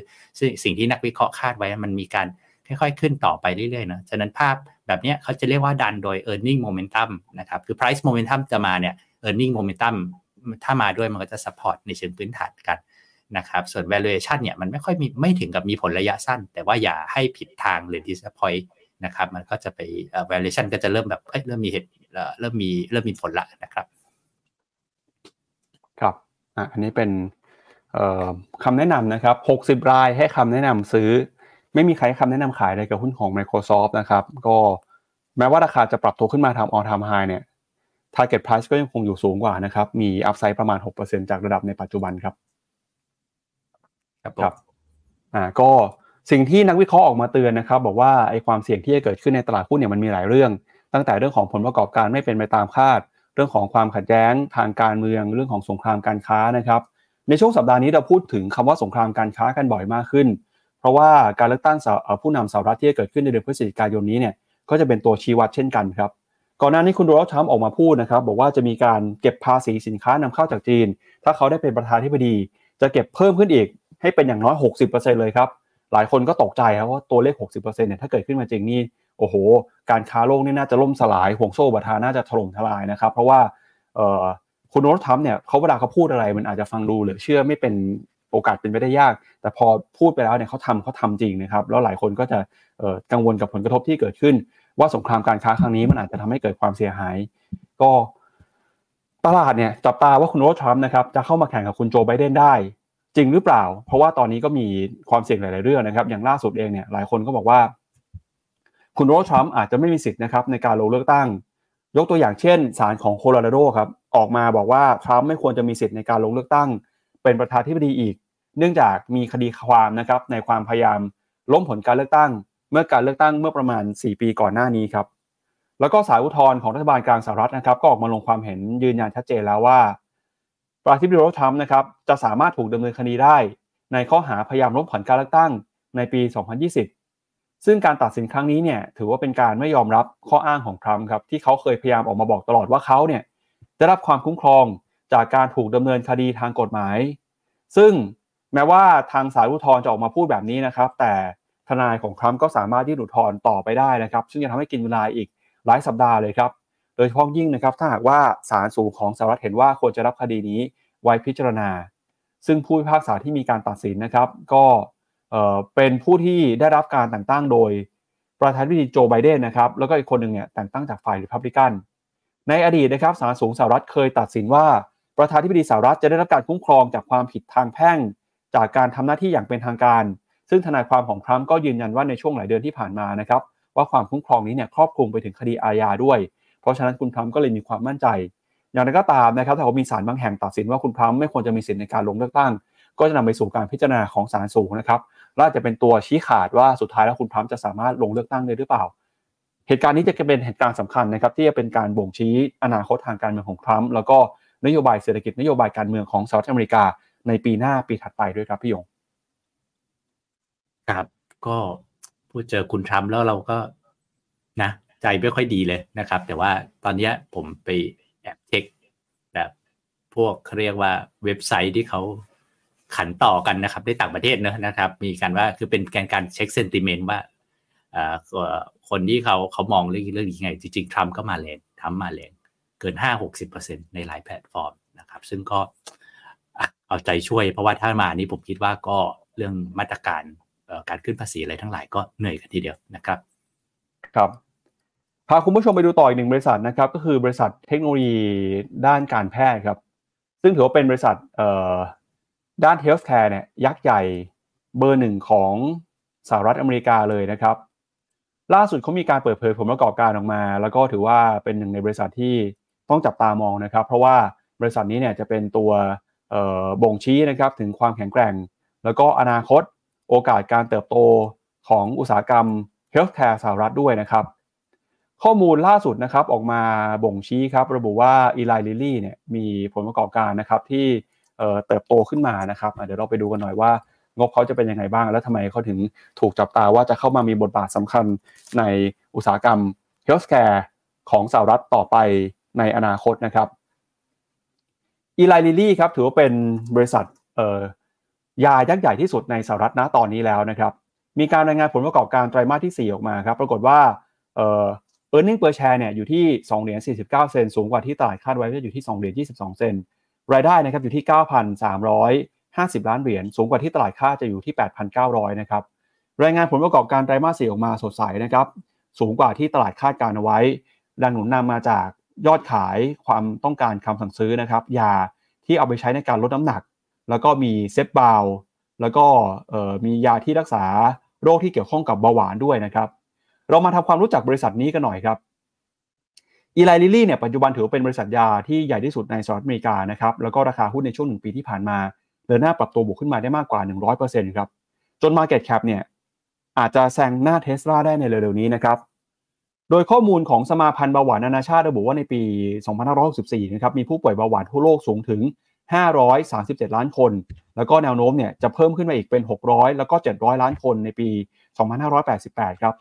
สิ่งที่นักวิเคราะห์คาดไว้มันมีการค่อยๆ ขึ้นต่อไปเรื่อยๆนะฉะนั้นภาพแบบนี้เขาจะเรียกว่าดันโดย e a r n i n g momentum นะครับคือ price momentum จะมาเนี่ย e a r n i n g momentum ถ้ามาด้วยมันก็จะ support ในเชิงพื้นฐานกัน นะครับ ส่วน valuation เนี่ยมันไม่ค่อยมีไม่ถึงกับมีผลระยะสั้น แต่ว่าอย่าให้ผิดทางหรือ disappoint นะครับ มันก็จะไป valuation ก็จะเริ่มแบบเอ้ยเริ่มมีเหตุเริ่มมีเริ่มมีผลละนะครับ ครับอันนี้เป็นคำแนะนำนะครับ 60 รายให้คำแนะนำซื้อ ไม่มีใครคำแนะนำขายเลยกับหุ้นของ Microsoft นะครับ ก็แม้ว่าราคาจะปรับตัวขึ้นมาทำ all time high เนี่ย target price ก็ยังคงอยู่สูงกว่านะครับ มี upside ประมาณ 6%จากระดับในปัจจุบันครับ ครับอ่าก็สิ่งที่นักวิเคราะห์ออกมาเตือนนะครับ บอกว่าไอ้ความเสี่ยงที่จะเกิดขึ้นในตลาดหุ้นเนี่ยมันมีหลายเรื่อง ตั้งแต่เรื่องของผลประกอบการไม่เป็นไปตามคาด เรื่องของความขัดแย้งทางการเมือง เรื่องของสงครามการค้านะครับ ในช่วงสัปดาห์นี้เราพูดถึงคำว่าสงครามการค้ากันบ่อยมากขึ้น เพราะว่าการเลือกตั้งผู้นำสหรัฐที่จะเกิดขึ้นในเดือนพฤศจิกายนนี้เนี่ยก็จะเป็นตัวชี้วัดเช่นกันครับก่อนหน้านี้คุณโดนัลด์ทรัมป์ออกมาพูดนะครับ บอกว่าจะมีการเก็บภาษีสินค้านำเข้าจากจีน ถ้าเขาได้เป็นประธานที่พอดี จะเก็บเพิ่มขึ้นอีก ให้เป็นอย่างน้อย 60%เลยครับ หลายคนก็ตกใจครับว่าตัวเลข 60%เนี่ยถ้าเกิดขึ้นมาจริงนี่โอ้โห การค้าโลกนี่น่าจะล่มสลายห่วงโซ่บัทาน่าจะถล่มทลายนะครับ เพราะว่าคุณโนทัมเนี่ยเขาเวลาเขาพูดอะไรมันอาจจะฟังดูหรือเชื่อไม่เป็นโอกาสเป็นไปได้ยาก แต่พอพูดไปแล้วเนี่ยเขาทำเขาทำจริงนะครับ แล้วหลายคนก็จะกังวลกับผลกระทบที่เกิดขึ้น ว่าสงครามการค้าครั้งนี้มันอาจจะทำให้เกิดความเสียหาย ก็ตลาดเนี่ยจับตาว่าคุณโนทรัมป์นะครับจะเข้ามาแข่งกับคุณโจไบเดนได้ จริงหรือเปล่า เพราะว่าตอนนี้ก็มีความเสี่ยงหลาย ๆ เรื่องนะครับ อย่างล่าสุดเองเนี่ยหลายคนก็บอกว่า คุณโรทรัมป์อาจจะไม่มีสิทธิ์นะครับในการลงเลือกตั้ง ยกตัวอย่างเช่นศาลของโคโลราโดครับออกมาบอกว่าทรัมป์ไม่ควรจะมีสิทธิ์ในการลงเลือกตั้ง เป็นประธานธิบดีอีก เนื่องจากมีคดีความนะครับในความพยายามล้มผลการเลือกตั้ง เมื่อการเลือกตั้งเมื่อประมาณ 4 ปีก่อนหน้านี้ครับแล้วก็สายอุทธรณ์ของรัฐบาลกลางสหรัฐนะครับ ก็ออกมาลงความเห็นยืนยันชัดเจนแล้วว่า ประธานาธิบดีโดนัลด์ทรัมป์นะครับจะสามารถถูกดำเนินคดีได้ ในข้อหาพยายามล้มผันการเลือกตั้งในปี 2020 ซึ่งการตัดสินครั้งนี้เนี่ยถือว่าเป็นการไม่ยอมรับข้ออ้างของทรัมป์ครับที่เขาเคยพยายามออกมาบอกตลอดว่าเขาเนี่ยได้รับความคุ้มครองจากการถูกดำเนินคดีทางกฎหมาย ซึ่งแม้ว่าทางสายอุทธรจะออกมาพูดแบบนี้นะครับ แต่ทนายของทรัมป์ก็สามารถยื่นอุทธรณ์ต่อไปได้นะครับ ซึ่งจะทำให้กินเวลาอีกหลายสัปดาห์เลยครับ โดยเฉพาะยิ่งนะครับถ้าหากว่าศาลสูงของสหรัฐเห็นว่าควรจะรับคดีนี้ไว้พิจารณา ซึ่งผู้พิพากษาที่มีการตัดสินนะครับ ก็เป็นผู้ที่ได้รับการแต่งตั้งโดยประธานาธิบดีโจไบเดนนะครับแล้วก็อีกคนหนึ่งเนี่ยแต่งตั้งจากฝ่ายริพับลิกัน ในอดีตนะครับศาลสูงสหรัฐเคยตัดสินว่าประธานาธิบดีสหรัฐจะได้รับการคุ้มครองจากความผิดทางแพ่ง จากการทำหน้าที่อย่างเป็นทางการ ซึ่งทนายความของทรัมป์ก็ยืนยันว่าในช่วงหลายเดือนที่ผ่านมานะครับว่าความคุ้มครองนี้เนี่ยครอบคลุมไปถึงคดีอาญาด้วย ราะฉะนั้นคุณทรัมป์ก็เลยมีความมั่นใจ อย่างไรก็ตามนะครับถ้าเขามีศาลบางแห่งตัดสินว่าคุณทรัมป์ไม่ควรจะมีสิทธิในการลงเลือกตั้ง ก็จะนำไปสู่การพิจารณาของศาลสูงนะครับและจะเป็นตัวชี้ขาดว่าสุดท้ายแล้วคุณทรัมป์จะสามารถลงเลือกตั้งได้หรือเปล่า เหตุการณ์นี้จะเป็นเหตุการณ์สำคัญนะครับที่จะเป็นการบ่งชี้อนาคตทางการเมืองของทรัมป์แล้วก็นโยบายเศรษฐกิจนโยบายการเมืองของสหรัฐอเมริกาในปีหน้าปีถัดไปด้วยครับพี่ยงครับ ก็พูดเจอคุณทรัมป์แล้วเราก็นะ ใจไม่ค่อยดีเลยนะครับ แต่ว่าตอนนี้ผมไปแอบเช็คแบบพวกเขาเรียกว่าเว็บไซต์ที่เขาขันต่อกันนะครับในต่างประเทศเนะนะครับ มีการว่าคือเป็นการการเช็คเซนติเมนต์ว่าคนที่เขาเขามองเรื่องเรื่องนี้ไง จริงๆทรัมป์ก็มาแรงทรัมป์มาแรงเกินห้าหกสิบเปอร์เซ็นต์ในหลายแพลตฟอร์มนะครับ ซึ่งก็เอาใจช่วย เพราะว่าถ้ามานี้ผมคิดว่าก็เรื่องมาตรการการขึ้นภาษีอะไรทั้งหลายก็เหนื่อยกันทีเดียวนะครับ ครับ พาคุณผู้ชมไปดูต่ออีกหนึ่งบริษัทนะครับก็คือบริษัทเทคโนโลยีด้านการแพทย์ครับซึ่งถือว่าเป็นบริษัทด้าน healthcare เนี่ยยักษ์ใหญ่เบอร์หนึ่งของสหรัฐอเมริกาเลยนะครับ ล่าสุดเขามีการเปิดเผยผลประกอบการออกมา แล้วก็ถือว่าเป็นหนึ่งในบริษัทที่ต้องจับตามองนะครับ เพราะว่าบริษัทนี้เนี่ยจะเป็นตัวบ่งชี้นะครับถึงความแข็งแกร่ง แล้วก็อนาคตโอกาสการเติบโตของอุตสาหกรรม healthcare สหรัฐด้วยนะครับ ข้อมูลล่าสุดนะครับออกมาบ่งชี้ครับ ระบุว่า Eli Lilly เนี่ยมีผลประกอบการนะครับที่เติบโตขึ้นมานะครับเดี๋ยวเราไปดูกันหน่อยว่างบเขาจะเป็นยังไงบ้าง แล้วทำไมเขาถึงถูกจับตาว่าจะเข้ามามีบทบาทสำคัญในอุตสาหกรรม healthcare ของสหรัฐต่อไปในอนาคตนะครับ Eli Lilly ครับถือว่าเป็นบริษัทยายักษ์ใหญ่ที่สุดในสหรัฐณตอนนี้แล้วนะครับ มีการรายงานผลประกอบการไตรมาสที่ 4 ออกมาครับ ปรากฏว่า e a r n i n g per share เนี่ยอยู่ที่2เหรียญ49 เซนต์สูงกว่าที่ตลาดคาดไว้ว่าอยู่ที่2เหรียญ22 เซนต์รายได้นะครับอยู่ที่ 9,350 ล้านเหรียญสูงกว่าที่ตลาดคาดจะอยู่ที่ 8,900 นะครับรายงานผลประกอบการไตรมาส4ออกมาสดใสนะครับสูงกว่าที่ตลาดคาดการเอาไว้ ดังหนุนนำมาจากยอดขายความต้องการคำสั่งซื้อนะครับยาที่เอาไปใช้ในการลดน้ำหนัก แล้วก็มีเซฟบาวแล้วก็มียาที่รักษาโรคที่เกี่ยวข้องกับเบาหวานด้วยนะครับ เรามาทำความรู้จักบริษัทนี้กันหน่อยครับอีไลลิลี่เนี่ยปัจจุบันถือเป็นบริษัทยาที่ใหญ่ที่สุดในสหรัฐอเมริกานะครับแล้วก็ราคาหุ้นในช่วงหนึ่งปีที่ผ่านมาเดินหน้าปรับตัวบวกขึ้นมาได้มากกว่า 100%ครับจน Market Cap เนี่ยอาจจะแซงหน้าเทสลาได้ในเร็วๆนี้นะครับโดยข้อมูลของสมาพันธ์เบาหวานนานาชาติระบุว่าในปี 2564 นะครับมีผู้ป่วยเบาหวานทั่วโลกสูงถึง 537 ล้านคน แล้วก็แนวโน้มเนี่ยจะเพิ่มขึ้นมาอีกเป็น 600 แล้วก็ 700 ล้านคนในปี 2588 ครับ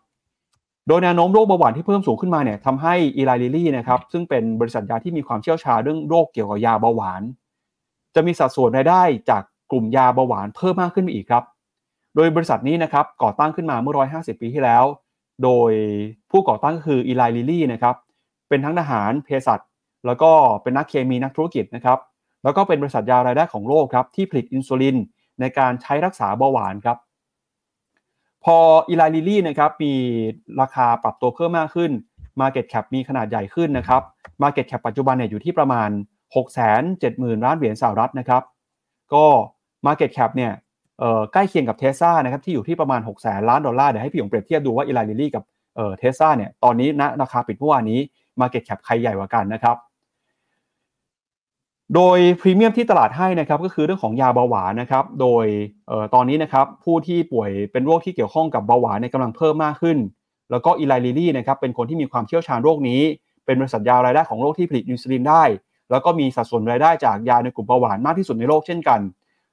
โดยแนวโน้มโรคเบาหวานที่เพิ่มสูงขึ้นมาเนี่ยทำให้ Eli Lilly นะครับซึ่งเป็นบริษัทยาที่มีความเชี่ยวชาญเรื่องโรคเกี่ยวกับยาเบาหวาน จะมีสัดส่วนรายได้จากกลุ่มยาเบาหวานเพิ่มมากขึ้นไปอีกครับ โดยบริษัทนี้นะครับก่อตั้งขึ้นมาเมื่อ 150 ปีที่แล้ว โดยผู้ก่อตั้งก็คือ Eli Lilly นะครับเป็นทั้งทหารเภสัชแล้วก็เป็นนักเคมีนักธุรกิจนะครับแล้วก็เป็นบริษัทยารายแรกของโลกครับที่ผลิตอินซูลินในการใช้รักษาเบาหวานครับ พอ Eli Lilly นะครับมีราคาปรับตัวเพิ่มมากขึ้น Market Cap มีขนาดใหญ่ขึ้นนะครับ Market Cap ปัจจุบันเนี่ยอยู่ที่ประมาณ 670,000 ล้านเหรียญสหรัฐนะครับ ก็ Market Cap เนี่ยใกล้เคียงกับเทสซานะครับที่อยู่ที่ประมาณ6กแสนล้านดอลลาร์เดี๋ยวให้พี่หยงเปรียบเทียบดูว่า Eli Lilly กับเทสซาเนี่ยตอนนี้ณราคาปิดเมื่อวานนี้ Market Cap ใครใหญ่กว่ากันนะครับ โดยพรีเมียมที่ตลาดให้นะครับก็คือเรื่องของยาเบาหวานนะครับ โดยตอนนี้นะครับผู้ที่ป่วยเป็นโรคที่เกี่ยวข้องกับเบาหวานในกำลังเพิ่มมากขึ้น แล้วก็ Eli Lilly นะครับเป็นคนที่มีความเชี่ยวชาญโรคนี้ เป็นบริษัทยารายแรกของโลกที่ผลิตอินซูลินได้ แล้วก็มีสัดส่วนรายได้จากยาในกลุ่มเบาหวานมากที่สุดในโลกเช่นกัน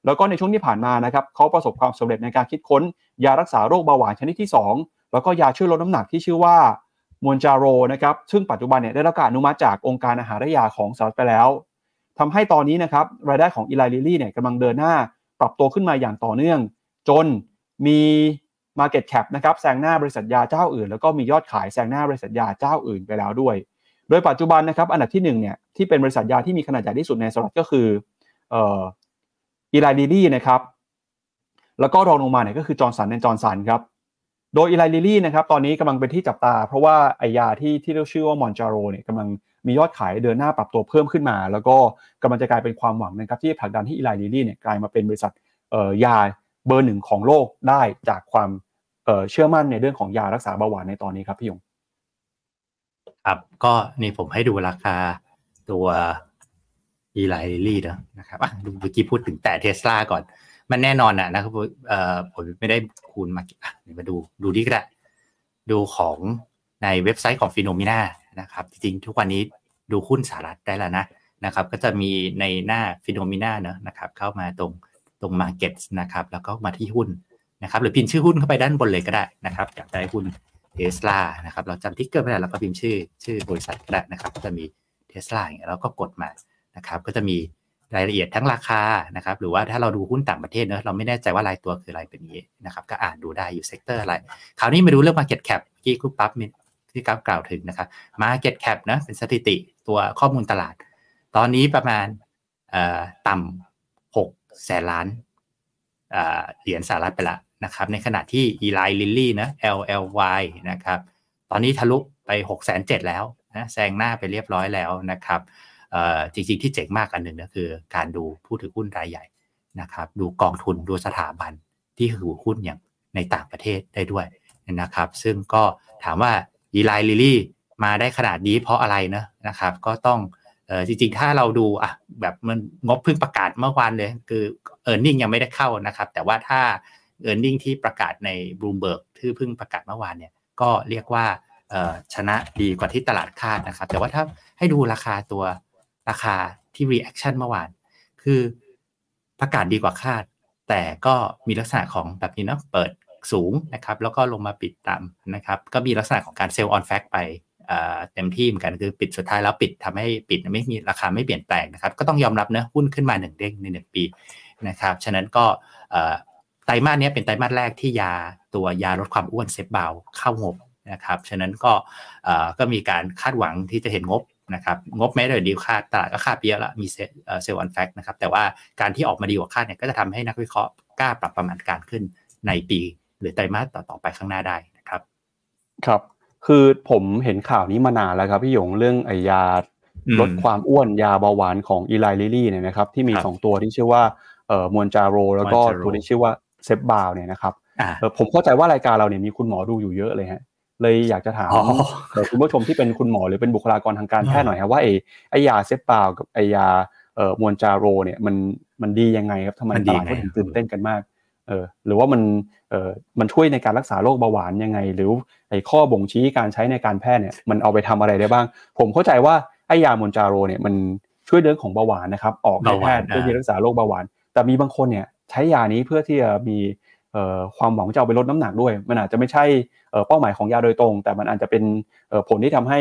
แล้วก็ในช่วงที่ผ่านมานะครับเขาประสบความสำเร็จในการคิดค้น ยารักษาโรคเบาหวานชนิดที่ 2 แล้วก็ยาช่วยลดน้ำหนักที่ชื่อว่า Mounjaroนะครับซึ่งปัจจุบันเนี่ยได้รับการอนุมัติจากองค์การอาหารและยาของสหรัฐไปแล้ว ทำให้ตอนนี้นะครับรายได้ของ Eli Lilly เนี่ยกำลังเดินหน้าปรับตัวขึ้นมาอย่างต่อเนื่อง จนมี Market Cap นะครับแซงหน้าบริษัทยาเจ้าอื่น แล้วก็มียอดขายแซงหน้าบริษัทยาเจ้าอื่นไปแล้วด้วย โดยปัจจุบันนะครับอันดับที่1เนี่ยที่เป็นบริษัทยาที่มีขนาดใหญ่ที่สุดในสหรัฐก็คือ Eli Lilly นะครับแล้วก็รองลงมาเนี่ยก็คือ Johnson and Johnson ครับโดย Eli Lilly นะครับตอนนี้กำลังเป็นที่จับตา เพราะว่าไอยาที่ที่เรียกชื่อว่า Mounjaro เนี่ยกำลัง มียอดขายเดินหน้าปรับตัวเพิ่มขึ้นมา แล้วก็กำลังจะกลายเป็นความหวังนะครับที่ผลักดันให้ Eli Lilly เนี่ยกลายมาเป็นบริษัทยาเบอร์หนึ่งของโลกได้จากความเชื่อมั่นในเรื่องของยารักษาเบาหวานในตอนนี้ครับพี่ยงครับก็นี่ผมให้ดูราคาตัว Eli Lilly นะนะครับอะดูเมื่อกี้พูดถึงแต่เทสลาก่อน มันแน่นอนอะนะครับเอ่อผมไม่ได้คูณมาอะมาดูดูดีก็ได้ดูของในเว็บไซต์ของ Finnomena นะครับจริงๆทุกวันนี้ดูหุ้นสหรัฐได้แล้วนะนะครับก็จะมีในหน้า Finnomena เนอะนะครับเข้ามาตรงตรง market นะครับแล้วก็มาที่หุ้นนะครับหรือพิมพ์ชื่อหุ้นเข้าไปด้านบนเลยก็ได้นะครับอยากได้หุ้นเทสลานะครับเราจำ ticker ไม่ได้เราก็พิมพ์ชื่อชื่อบริษัทก็ได้นะครับก็จะมีเทสลาอย่างเงี้ยเราก็กดมานะครับก็จะมีรายละเอียดทั้งราคานะครับหรือว่าถ้าเราดูหุ้นต่างประเทศเนอะเราไม่แน่ใจว่ารายตัวคืออะไรเป็นนี้นะครับก็อ่านดูได้อยู่ sector อะไร คราวนี้มาดูเรื่อง Market Cap ที่คุณปั๊บ ที่กราฟกล่าวถึงนะครับ Market Cap นะเป็นสถิติตัวข้อมูลตลาด ตอนนี้ประมาณต่ำหกแสนล้านเหรียญสหรัฐไปละนะครับ ในขณะที่ Eli Lilly นะ LLY นะครับ ตอนนี้ทะลุไป6กแสนเแล้วนะแซงหน้าไปเรียบร้อยแล้วนะครับจริงๆที่เจ๋งมากอันหนึ่งนะคือการดูผู้ถือหุ้นรายใหญ่นะครับ ดูกองทุนดูสถาบันที่ถือหุ้นอย่างในต่างประเทศได้ด้วยนะครับ ซึ่งก็ถามว่า อีไลลิลี่มาได้ขนาดนี้เพราะอะไรนะนะครับ ก็ต้องเออจริงๆ ถ้าเราดูอะแบบมันงบเพิ่งประกาศเมื่อวานเลย คือเออร์เน็งยังไม่ได้เข้านะครับ แต่ว่าถ้าเออร์เน็งที่ประกาศในบลูเบิร์กที่เพิ่งประกาศเมื่อวานเนี่ย ก็เรียกว่าชนะดีกว่าที่ตลาดคาดนะครับ แต่ว่าถ้าให้ดูราคาตัวราคาที่ reaction เมื่อวาน คือประกาศดีกว่าคาด แต่ก็มีลักษณะของแบบนี้นะเปิด สูงนะครับแล้วก็ลงมาปิดต่ำนะครับก็มีลักษณะของการ sell on fact ไปเต็มที่เหมือนกันคือปิดสุดท้ายแล้วปิดทำให้ปิดไม่มีราคาไม่เปลี่ยนแปลงนะครับ ก็ต้องยอมรับนะหุ้นขึ้นมาหนึ่งเด้งในหนึ่งปีนะครับฉะนั้นก็ไตรมาสนี้เป็นไตรมาสแรกที่ยาตัวยาลดความอ้วน Zepbound เข้างบนะครับฉะนั้นก็ก็มีการคาดหวังที่จะเห็นงบนะครับงบแม้แต่ดีคาดตลาดก็คาดเยอะแล้วมี sell on fact นะครับแต่ว่าการที่ออกมาดีกว่าคาดเนี่ยก็จะทำให้นักวิเคราะห์กล้าปรับประมาณการขึ้นในปี หรือไตรมาสต่อๆไปข้างหน้าได้นะครับ ครับ คือผมเห็นข่าวนี้มานานแล้วครับพี่หยงเรื่องไอยาลดความอ้วนยาเบาหวานของ Eli Lilly เนี่ยนะครับ ที่มีสองตัวที่ชื่อว่าเอ่อ Mounjaro แล้วก็ตัวที่ชื่อว่า Zepbound เนี่ยนะครับผมเข้าใจว่ารายการเราเนี่ยมีคุณหมอดูอยู่เยอะเลยฮะเลยอยากจะถามคุณผู้ชมที่เป็นคุณหมอหรือเป็นบุคลากรทางการแพทย์หน่อยครับว่าไอ้ไอยา Zepbound กับไอยาเอ่อ Mounjaro เนี่ยมันมันดียังไงครับทำไมตลาดก็ถึงตื่นเต้นกันมากเออหรือว่ามันเออ มันช่วยในการรักษาโรคเบาหวานยังไง หรือไอ้ข้อบ่งชี้การใช้ในการแพทย์เนี่ยมันเอาไปทำอะไรได้บ้าง ผมเข้าใจว่าไอยามวนจาโรเนี่ยมันช่วยเรื่องของเบาหวานนะครับออกให้แพทย์เพื่อที่รักษาโรคเบาหวาน แต่มีบางคนเนี่ยใช้ยานี้เพื่อที่จะมีความหวังจะเอาไปลดน้ำหนักด้วย มันอาจจะไม่ใช่เป้าหมายของยาโดยตรง แต่มันอาจจะเป็นผลที่ทำให้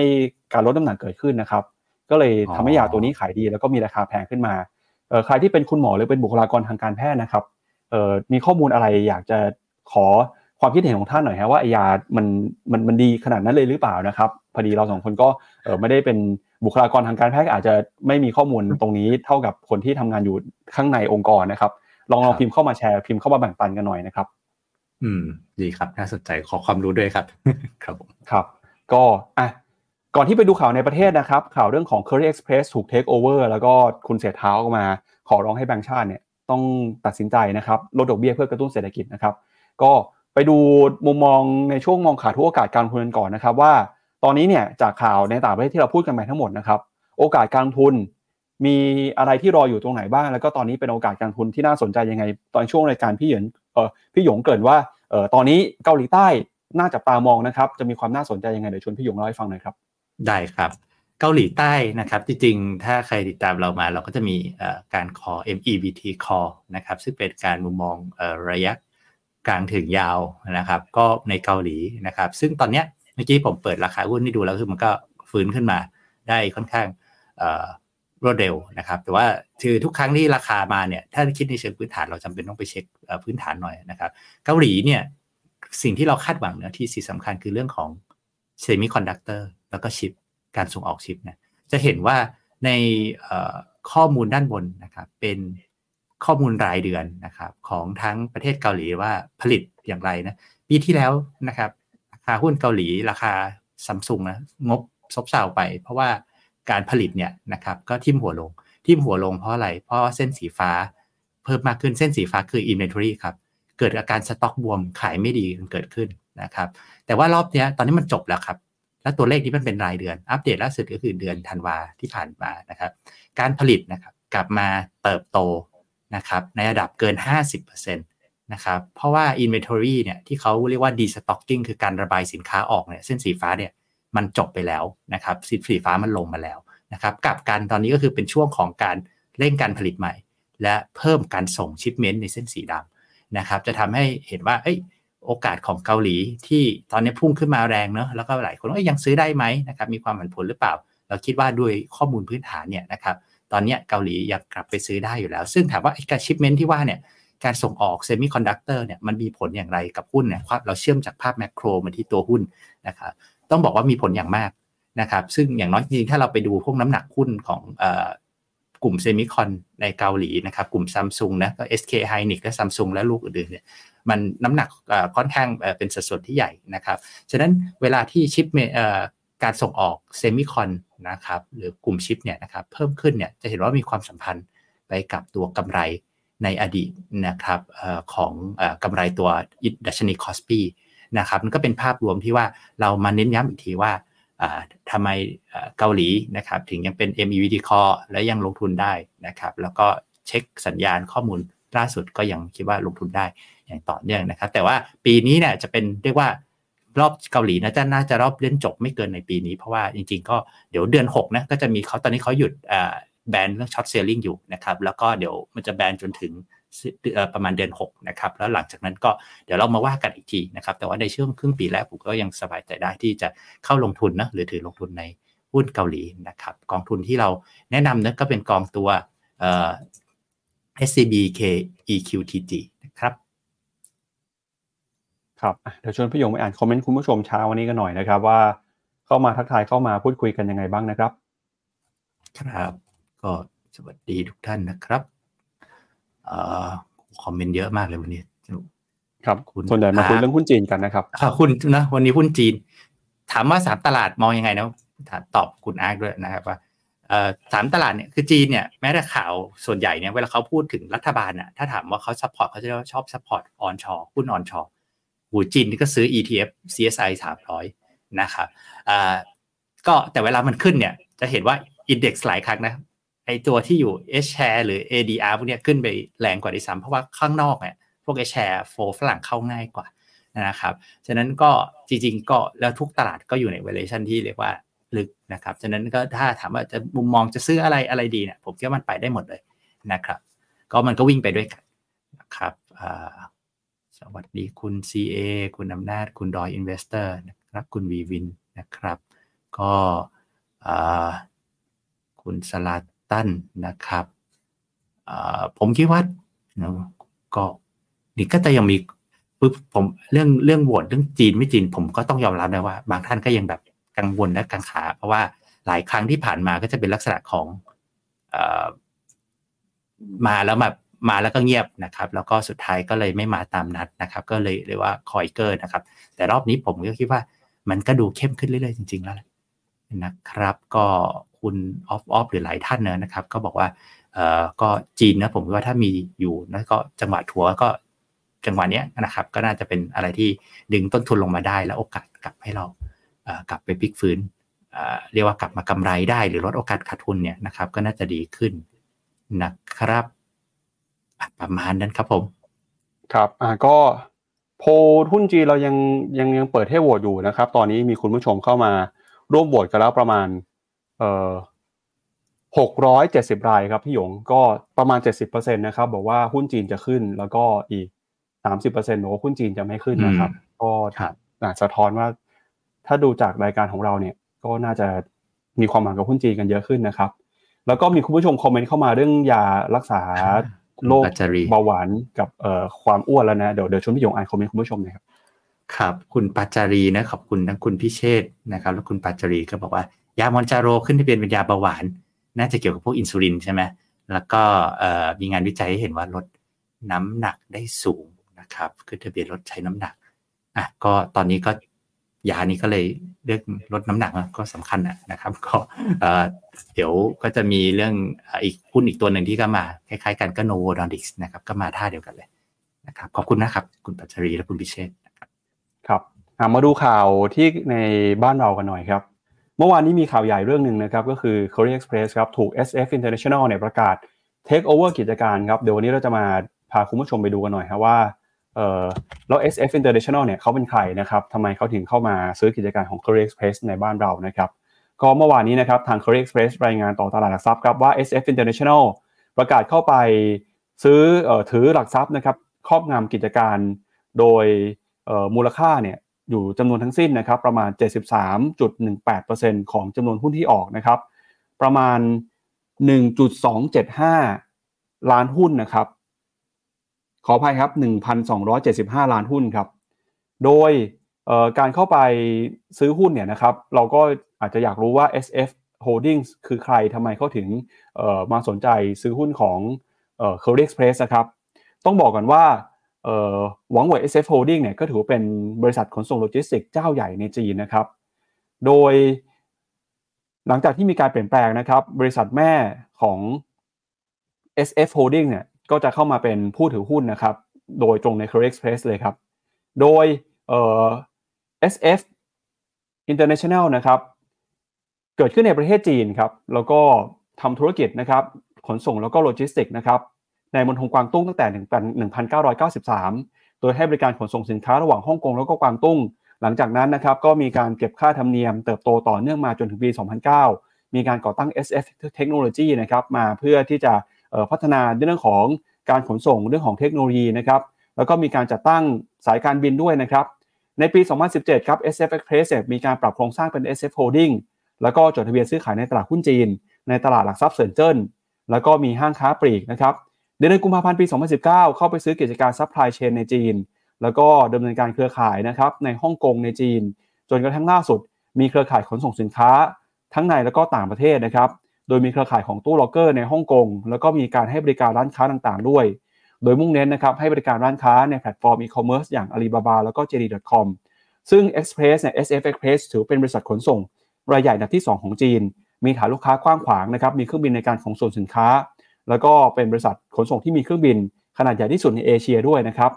การลดน้ำหนักเกิดขึ้นนะครับ ก็เลยทำให้ยาตัวนี้ขายดี แล้วก็มีราคาแพงขึ้นมาใครที่เป็นคุณหมอหรือเป็นบุคลากรทางการแพทย์นะครับมีข้อมูลอะไรอยากจะ ขอความคิดเห็นของท่านหน่อยฮะว่าไอยามันมันมันดีขนาดนั้นเลยหรือเปล่านะครับ พอดีเราสองคนก็ไม่ได้เป็นบุคลากรทางการแพทย์อาจจะไม่มีข้อมูลตรงนี้เท่ากับคนที่ทำงานอยู่ข้างในองค์กรนะครับ ลองลองพิมพ์เข้ามาแชร์พิมพ์เข้ามาแบ่งปันกันหน่อยนะครับ อืม ดีครับน่าสนใจขอความรู้ด้วยครับ ครับครับ ก็อะก่อนที่ไปดูข่าวในประเทศนะครับ ข่าวเรื่องของ Curry Express ถูก take over แล้วก็คุณเสียเท้าออกมา ขอร้องให้แบงก์ชาติเนี่ยต้องตัดสินใจนะครับลดดอกเบี้ยเพื่อกระตุ้นเศรษฐกิจนะครับ ก็ไปดูมุมมองในช่วงมองขาทุกโอกาสการลงทุนก่อนนะครับว่า ตอนนี้เนี่ยจากข่าวในต่างประเทศที่เราพูดกันไปทั้งหมดนะครับโอกาสการลงทุนมีอะไรที่รออยู่ตรงไหนบ้าง แล้วก็ตอนนี้เป็นโอกาสการลงทุนที่น่าสนใจยังไง ตอนช่วงรายการพี่หยงเออพี่หยงเกิดว่าเออตอนนี้เกาหลีใต้น่าจับตามองนะครับ จะมีความน่าสนใจยังไงเดี๋ยวชวนพี่หยงเล่าให้ฟังหน่อยครับ ได้ครับ เกาหลีใต้นะครับ จริงๆ ถ้าใครติดตามเรามาเราก็จะมีการคอ MEVT call นะครับ ซึ่งเป็นการมุมมองระยะ กลางถึงยาวนะครับ ก็ในเกาหลีนะครับ ซึ่งตอนเนี้ยเมื่อกี้ผมเปิดราคาหุ้นให้ดูแล้วคือมันก็ฟื้นขึ้นมาได้ค่อนข้างรวดเร็วนะครับ แต่ว่าคือทุกครั้งที่ราคามาเนี่ยถ้าคิดในเชิงพื้นฐานเราจำเป็นต้องไปเช็คพื้นฐานหน่อยนะครับ เกาหลีเนี่ยสิ่งที่เราคาดหวังเนะที่สิ่งสำคัญคือเรื่องของเซมิคอนดักเตอร์แล้วก็ชิปการส่งออกชิปเนี่ยจะเห็นว่าในข้อมูลด้านบนนะครับเป็น ข้อมูลรายเดือนนะครับของทั้งประเทศเกาหลีว่าผลิตอย่างไรนะปีที่แล้วนะครับราคาหุ้นเกาหลีราคาซัมซุงนะงบซบเซาไป เพราะว่าการผลิตเนี่ยนะครับก็ทิ่มหัวลงทิ่มหัวลงเพราะอะไร เพราะว่าเส้นสีฟ้าเพิ่มมากขึ้นเส้นสีฟ้าคือ inventory ครับเกิดอาการสต็อกบวมขายไม่ดีเกิดขึ้นนะครับแต่ว่ารอบนี้ตอนนี้มันจบแล้วครับ แล้วตัวเลขนี้มันเป็นรายเดือน อัปเดตล่าสุดก็คือเดือนธันวาที่ผ่านมานะครับ การผลิตนะครับกลับมาเติบโต นะครับในระดับเกิน 50%นะครับเพราะว่า inventory เนี่ยที่เขาเรียกว่า destocking คือการระบายสินค้าออกเนี่ยเส้นสีฟ้าเนี่ยมันจบไปแล้วนะครับสีสีฟ้ามันลงมาแล้วนะครับกลับกันตอนนี้ก็คือเป็นช่วงของการเร่งการผลิตใหม่ และเพิ่มการส่ง shipment ในเส้นสีดำนะครับจะทำให้เห็นว่าเอ้ยโอกาสของเกาหลีที่ตอนนี้พุ่งขึ้นมาแรงเนาะแล้วก็หลายคนก็ยังซื้อได้ไหมนะครับมีความผันผวนหรือเปล่า เราคิดว่าด้วยข้อมูลพื้นฐานเนี่ยนะครับ ตอนนี้เกาหลียังกลับไปซื้อได้อยู่แล้ว ซึ่งถามว่าการ shipment ที่ว่าเนี่ยการส่งออกเซมิคอนดักเตอร์เนี่ยมันมีผลอย่างไรกับหุ้นเนี่ยเราเชื่อมจากภาพ macro มาที่ตัวหุ้นนะครับต้องบอกว่ามีผลอย่างมากนะครับซึ่งอย่างน้อยจริงๆถ้าเราไปดูพวกน้ำหนักหุ้นของกลุ่ม semicon ในเกาหลีนะครับกลุ่มซัมซุงนะก็ SK Hynix และซัมซุงและลูกอื่นๆเนี่ยมันน้ำหนักค่อนข้างเป็นสัดส่วนที่ใหญ่นะครับฉะนั้นเวลาที่ shipment การส่งออก semicon นะครับหรือกลุ่มชิปเนี่ยนะครับเพิ่มขึ้นเนี่ยจะเห็นว่ามีความสัมพันธ์ไปกับตัวกำไรในอดีตนะครับของอกำไรตัวดัชนีคอสปีนะครับมันก็เป็นภาพรวมที่ว่าเรามาเน้นย้ำอีกทีว่าทำไมเกาหลีนะครับถึงยังเป็น MEVD Core และยังลงทุนได้นะครับแล้วก็เช็คสัญญาณข้อมูลล่าสุดก็ยังคิดว่าลงทุนได้อย่างต่อเนื่องนะครับ แต่ว่าปีนี้เนี่ยจะเป็นเรียกว่า รอบเกาหลีนะจะน่าจะรอบเล่นจบไม่เกินในปีนี้ เพราะว่าจริงๆ ก็เดี๋ยวเดือน6นะก็จะมีเขาตอนนี้เขาหยุดแบนเรื่อง short selling อยู่นะครับแล้วก็เดี๋ยวมันจะแบนจนถึงประมาณเดือน6นะครับแล้วหลังจากนั้นก็เดี๋ยวเรามาว่ากันอีกทีนะครับแต่ว่าในช่วงครึ่งปีแรกผมก็ยังสบายใจได้ที่จะเข้าลงทุนนะหรือถือลงทุนในหุ้นเกาหลีนะครับกองทุนที่เราแนะนำนะก็เป็นกองตัว SCBKEQTG ครับครับเดี๋ยวชวนพี่ยงไปอ่านคอมเมนต์คุณผู้ชมเช้าวันนี้กันหน่อยนะครับ ว่าเข้ามาทักทายเข้ามาพูดคุยกันยังไงบ้างนะครับ ครับ ก็สวัสดีทุกท่านนะครับอคอมเมนต์เยอะมากเลยวันนี้ครับส่วนใหญ่มาคุยเรื่องหุ้นจีนกันนะครับคุณนะวันนี้หุ้นจีน ถามว่าสามตลาดมองยังไงนะตอบคุณอาร์กด้วยนะครับว่าสามตลาดเนี่ยคือจีนเนี่ยแม้แต่ข่าวส่วนใหญ่เนี่ยเวลาเขาพูดถึงรัฐบาลอะถ้าถามว่าเขา support เขาจะชอบ support onshore หุ้น onshore หูจีนก็ซื้อ ETF CSI 300 นะครับก็แต่เวลามันขึ้นเนี่ย จะเห็นว่าอินเด็กซ์หลายครั้งนะไอตัวที่อยู่ H share หรือ ADR พวกนี้ขึ้นไปแรงกว่าที่ซ้ำเพราะว่าข้างนอกเนี่ยพวก H share โฟฝรั่งเข้าง่ายกว่านะครับฉะนั้นก็จริง ๆ ก็แล้วทุกตลาดก็อยู่ในเวอร์ชันที่เรียกว่าลึกนะครับฉะนั้นก็ถ้าถามว่าจะมุมมองจะซื้ออะไรอะไรดีเนี่ยผมคิดว่ามันไปได้หมดเลยนะครับ ก็มันก็วิ่งไปด้วยกันนะครับ วัสดีคุณ CA คุณอำนาจ คุณดอยอินเวสเตอร์นะครับคุณวีวินนะครับ ก็คุณสลาตันนะครับผมคิดว่าก็นี่ก็จะยังมีปุ๊บผมเรื่องเรื่องโหวตเรื่องจีนไม่จีน ผมก็ต้องยอมรับนะว่า บางท่านก็ยังแบบกังวลและกังขา เพราะว่าหลายครั้งที่ผ่านมาก็จะเป็นลักษณะของอมาแล้วแบบ มาแล้วก็เงียบนะครับ แล้วก็สุดท้ายก็เลยไม่มาตามนัดนะครับ ก็เลยเรียกว่าคอยเกอร์นะครับ แต่รอบนี้ผมก็คิดว่ามันก็ดูเข้มขึ้นเรื่อยๆจริง ๆ แล้วนะครับ ก็คุณออฟออฟหรือหลายท่านเนนะครับ ก็บอกว่าเอ่อก็จีนนะผมว่าถ้ามีอยู่แล้วก็จังหวะถัวก็จังหวะนี้นะครับ ก็น่าจะเป็นอะไรที่ดึงต้นทุนลงมาได้ แล้วโอกาสกลับให้เรากลับไปพลิกฟื้นเรียกว่ากลับมากำไรได้หรือลดโอกาสขาดทุนเนี่ยนะครับ ก็น่าจะดีขึ้นนะครับ ประมาณนั้นครับผม ครับอ่าก็โพหุ้นจีเรายังยังยังเปิดให้โหวตอยู่นะครับ ตอนนี้มีคุณผู้ชมเข้ามาร่วมโหวตกันแล้วประมาณเอ่อหกร้อยเจ็ดสิบรายครับพี่หยงก็ประมาณเจ็ดสิบเปอร์เซ็นตนะครับบอกว่าหุ้นจีนจะขึ้นแล้วก็อีกสามสิบเปอร์เซ็นต์บอกว่าหุ้นจีนจะไม่ขึ้นนะครับ ก็สะท้อนว่า ถ้าดูจากรายการของเราเนี่ย ก็น่าจะมีความหวังกับหุ้นจีนกันเยอะขึ้นนะครับ แล้วก็มีคุณผู้ชมคอมเมนต์เข้ามาเรื่องยารักษา โรคเบาหวานกับความอ้วนแล้วนะ เดี๋ยวเดี๋ยวชวนพี่ยงอ่านคอมเมนต์คุณผู้ชมหน่อยครับ ครับ คุณปัจจารีนะขอบคุณทั้งคุณพิเชษนะครับ แล้วคุณปัจจารีก็บอกว่ายามอนจาโรขึ้นที่เป็นยาเบาหวาน น่าจะเกี่ยวกับพวกอินซูลินใช่ไหมแล้วก็มีงานวิจัยให้เห็นว่าลดน้ำหนักได้สูงนะครับขึ้นทะเบียนลดใช้น้ำหนักอะก็ตอนนี้ก็ ยานี้ก็เลยเลือกลดน้ำหนักก็สำคัญนะครับ ก็เดี๋ยวก็จะมีเรื่องอีกหุ้นอีกตัวหนึ่งที่ก็มาคล้ายๆกันก็โนโวดอนดิกส์นะครับ ก็มาท่าเดียวกันเลยนะครับ ขอบคุณนะครับ คุณปัจจรีและคุณพิเชษนะครับครับมาดูข่าวที่ในบ้านเรากันหน่อยครับ เมื่อวานนี้มีข่าวใหญ่เรื่องหนึ่งนะครับ ก็คือ Korea Express ครับถูก SF International เนี่ยประกาศ Take over กิจการครับเดี๋ยววันนี้เราจะมาพาคุณผู้ชมไปดูกันหน่อยครับว่า เออแล้ว SF International เนี่ยเขาเป็นใครนะครับทำไมเขาถึงเข้ามาซื้อกิจการของ Korea Express ในบ้านเรานะครับก็เมื่อวานนี้นะครับทาง Korea Express รายงานต่อตลาดหลักทรัพย์ครับว่า SF International ประกาศเข้าไปซื้ออถือหลักทรัพย์นะครับครอบงำกิจการโดยมูลค่าเนี่ยอยู่จำนวนทั้งสิ้นนะครับประมาณ 73.18%ของจำนวนหุ้นที่ออกนะครับประมาณ 1.275 ล้านหุ้นนะครับ ขออภัยครับ 1,275 ล้านหุ้นครับ โดยการเข้าไปซื้อหุ้นเนี่ยนะครับเราก็อาจจะอยากรู้ว่า SF Holdings คือใครทำไมเขาถึงมาสนใจซื้อหุ้นของ c o r e Express นะครับต้องบอกกันว่าหวังเว่ย SF Holding เนี่ยก็ถือเป็นบริษัทขนส่งโลจิสติกเจ้าใหญ่ในจีนนะครับ โดยหลังจากที่มีการเปลี่ยนแปลงนะครับ บริษัทแม่ของ SF Holding เนี่ย ก็จะเข้ามาเป็นผู้ถือหุ้นนะครับ โดยตรงใน Curry Express เลยครับ โดยเอ่อ SF International นะครับ เกิดขึ้นในประเทศจีนครับ แล้วก็ทำธุรกิจนะครับ ขนส่งแล้วก็โลจิสติกนะครับ ในมณฑลกวางตุ้งตั้งแต่ 1993 โดยให้บริการขนส่งสินค้าระหว่างฮ่องกงแล้วก็กวางตุ้ง หลังจากนั้นนะครับ ก็มีการเก็บค่าธรรมเนียมเติบโตต่อเนื่องมาจนถึงปี 2009 มีการก่อตั้ง SF Technology นะครับ มาเพื่อที่จะ พัฒนาในเรื่องของการขนส่งเรื่องของเทคโนโลยีนะครับแล้วก็มีการจัดตั้งสายการบินด้วยนะครับ ในปี 2017 ครับ SF Express มีการปรับโครงสร้างเป็น SF Holding แล้วก็จดทะเบียนซื้อขายในตลาดหุ้นจีน ในตลาดหลักทรัพย์เซินเจิ้นแล้วก็มีห้างค้าปลีกนะครับเดือนกุมภาพันธ์ปี 2019 เข้าไปซื้อกิจการ supply chain ในจีน แล้วก็ดำเนินการเครือข่ายนะครับในฮ่องกงในจีน จนกระทั่งล่าสุด มีเครือข่ายขนส่งสินค้า ทั้งในและก็ต่างประเทศนะครับ โดยมีเครือข่ายของตู้ล็อกเกอร์ในฮ่องกงแล้วก็มีการให้บริการร้านค้าต่างๆ ด้วย โดยมุ่งเน้นนะครับให้บริการร้านค้าในแพลตฟอร์มอีคอมเมิร์ซอย่าง Alibaba แล้วก็ JD.com ซึ่ง Express เนี่ย SF Express ถือเป็นบริษัทขนส่ง รายใหญ่อันดับที่ 2 ของจีน มีฐานลูกค้ากว้างขวางนะครับมีเครื่องบินในการขนส่งสินค้า แล้วก็เป็นบริษัทขนส่งที่มีเครื่องบิน ขนาดใหญ่ที่สุดในเอเชียด้วยนะครับ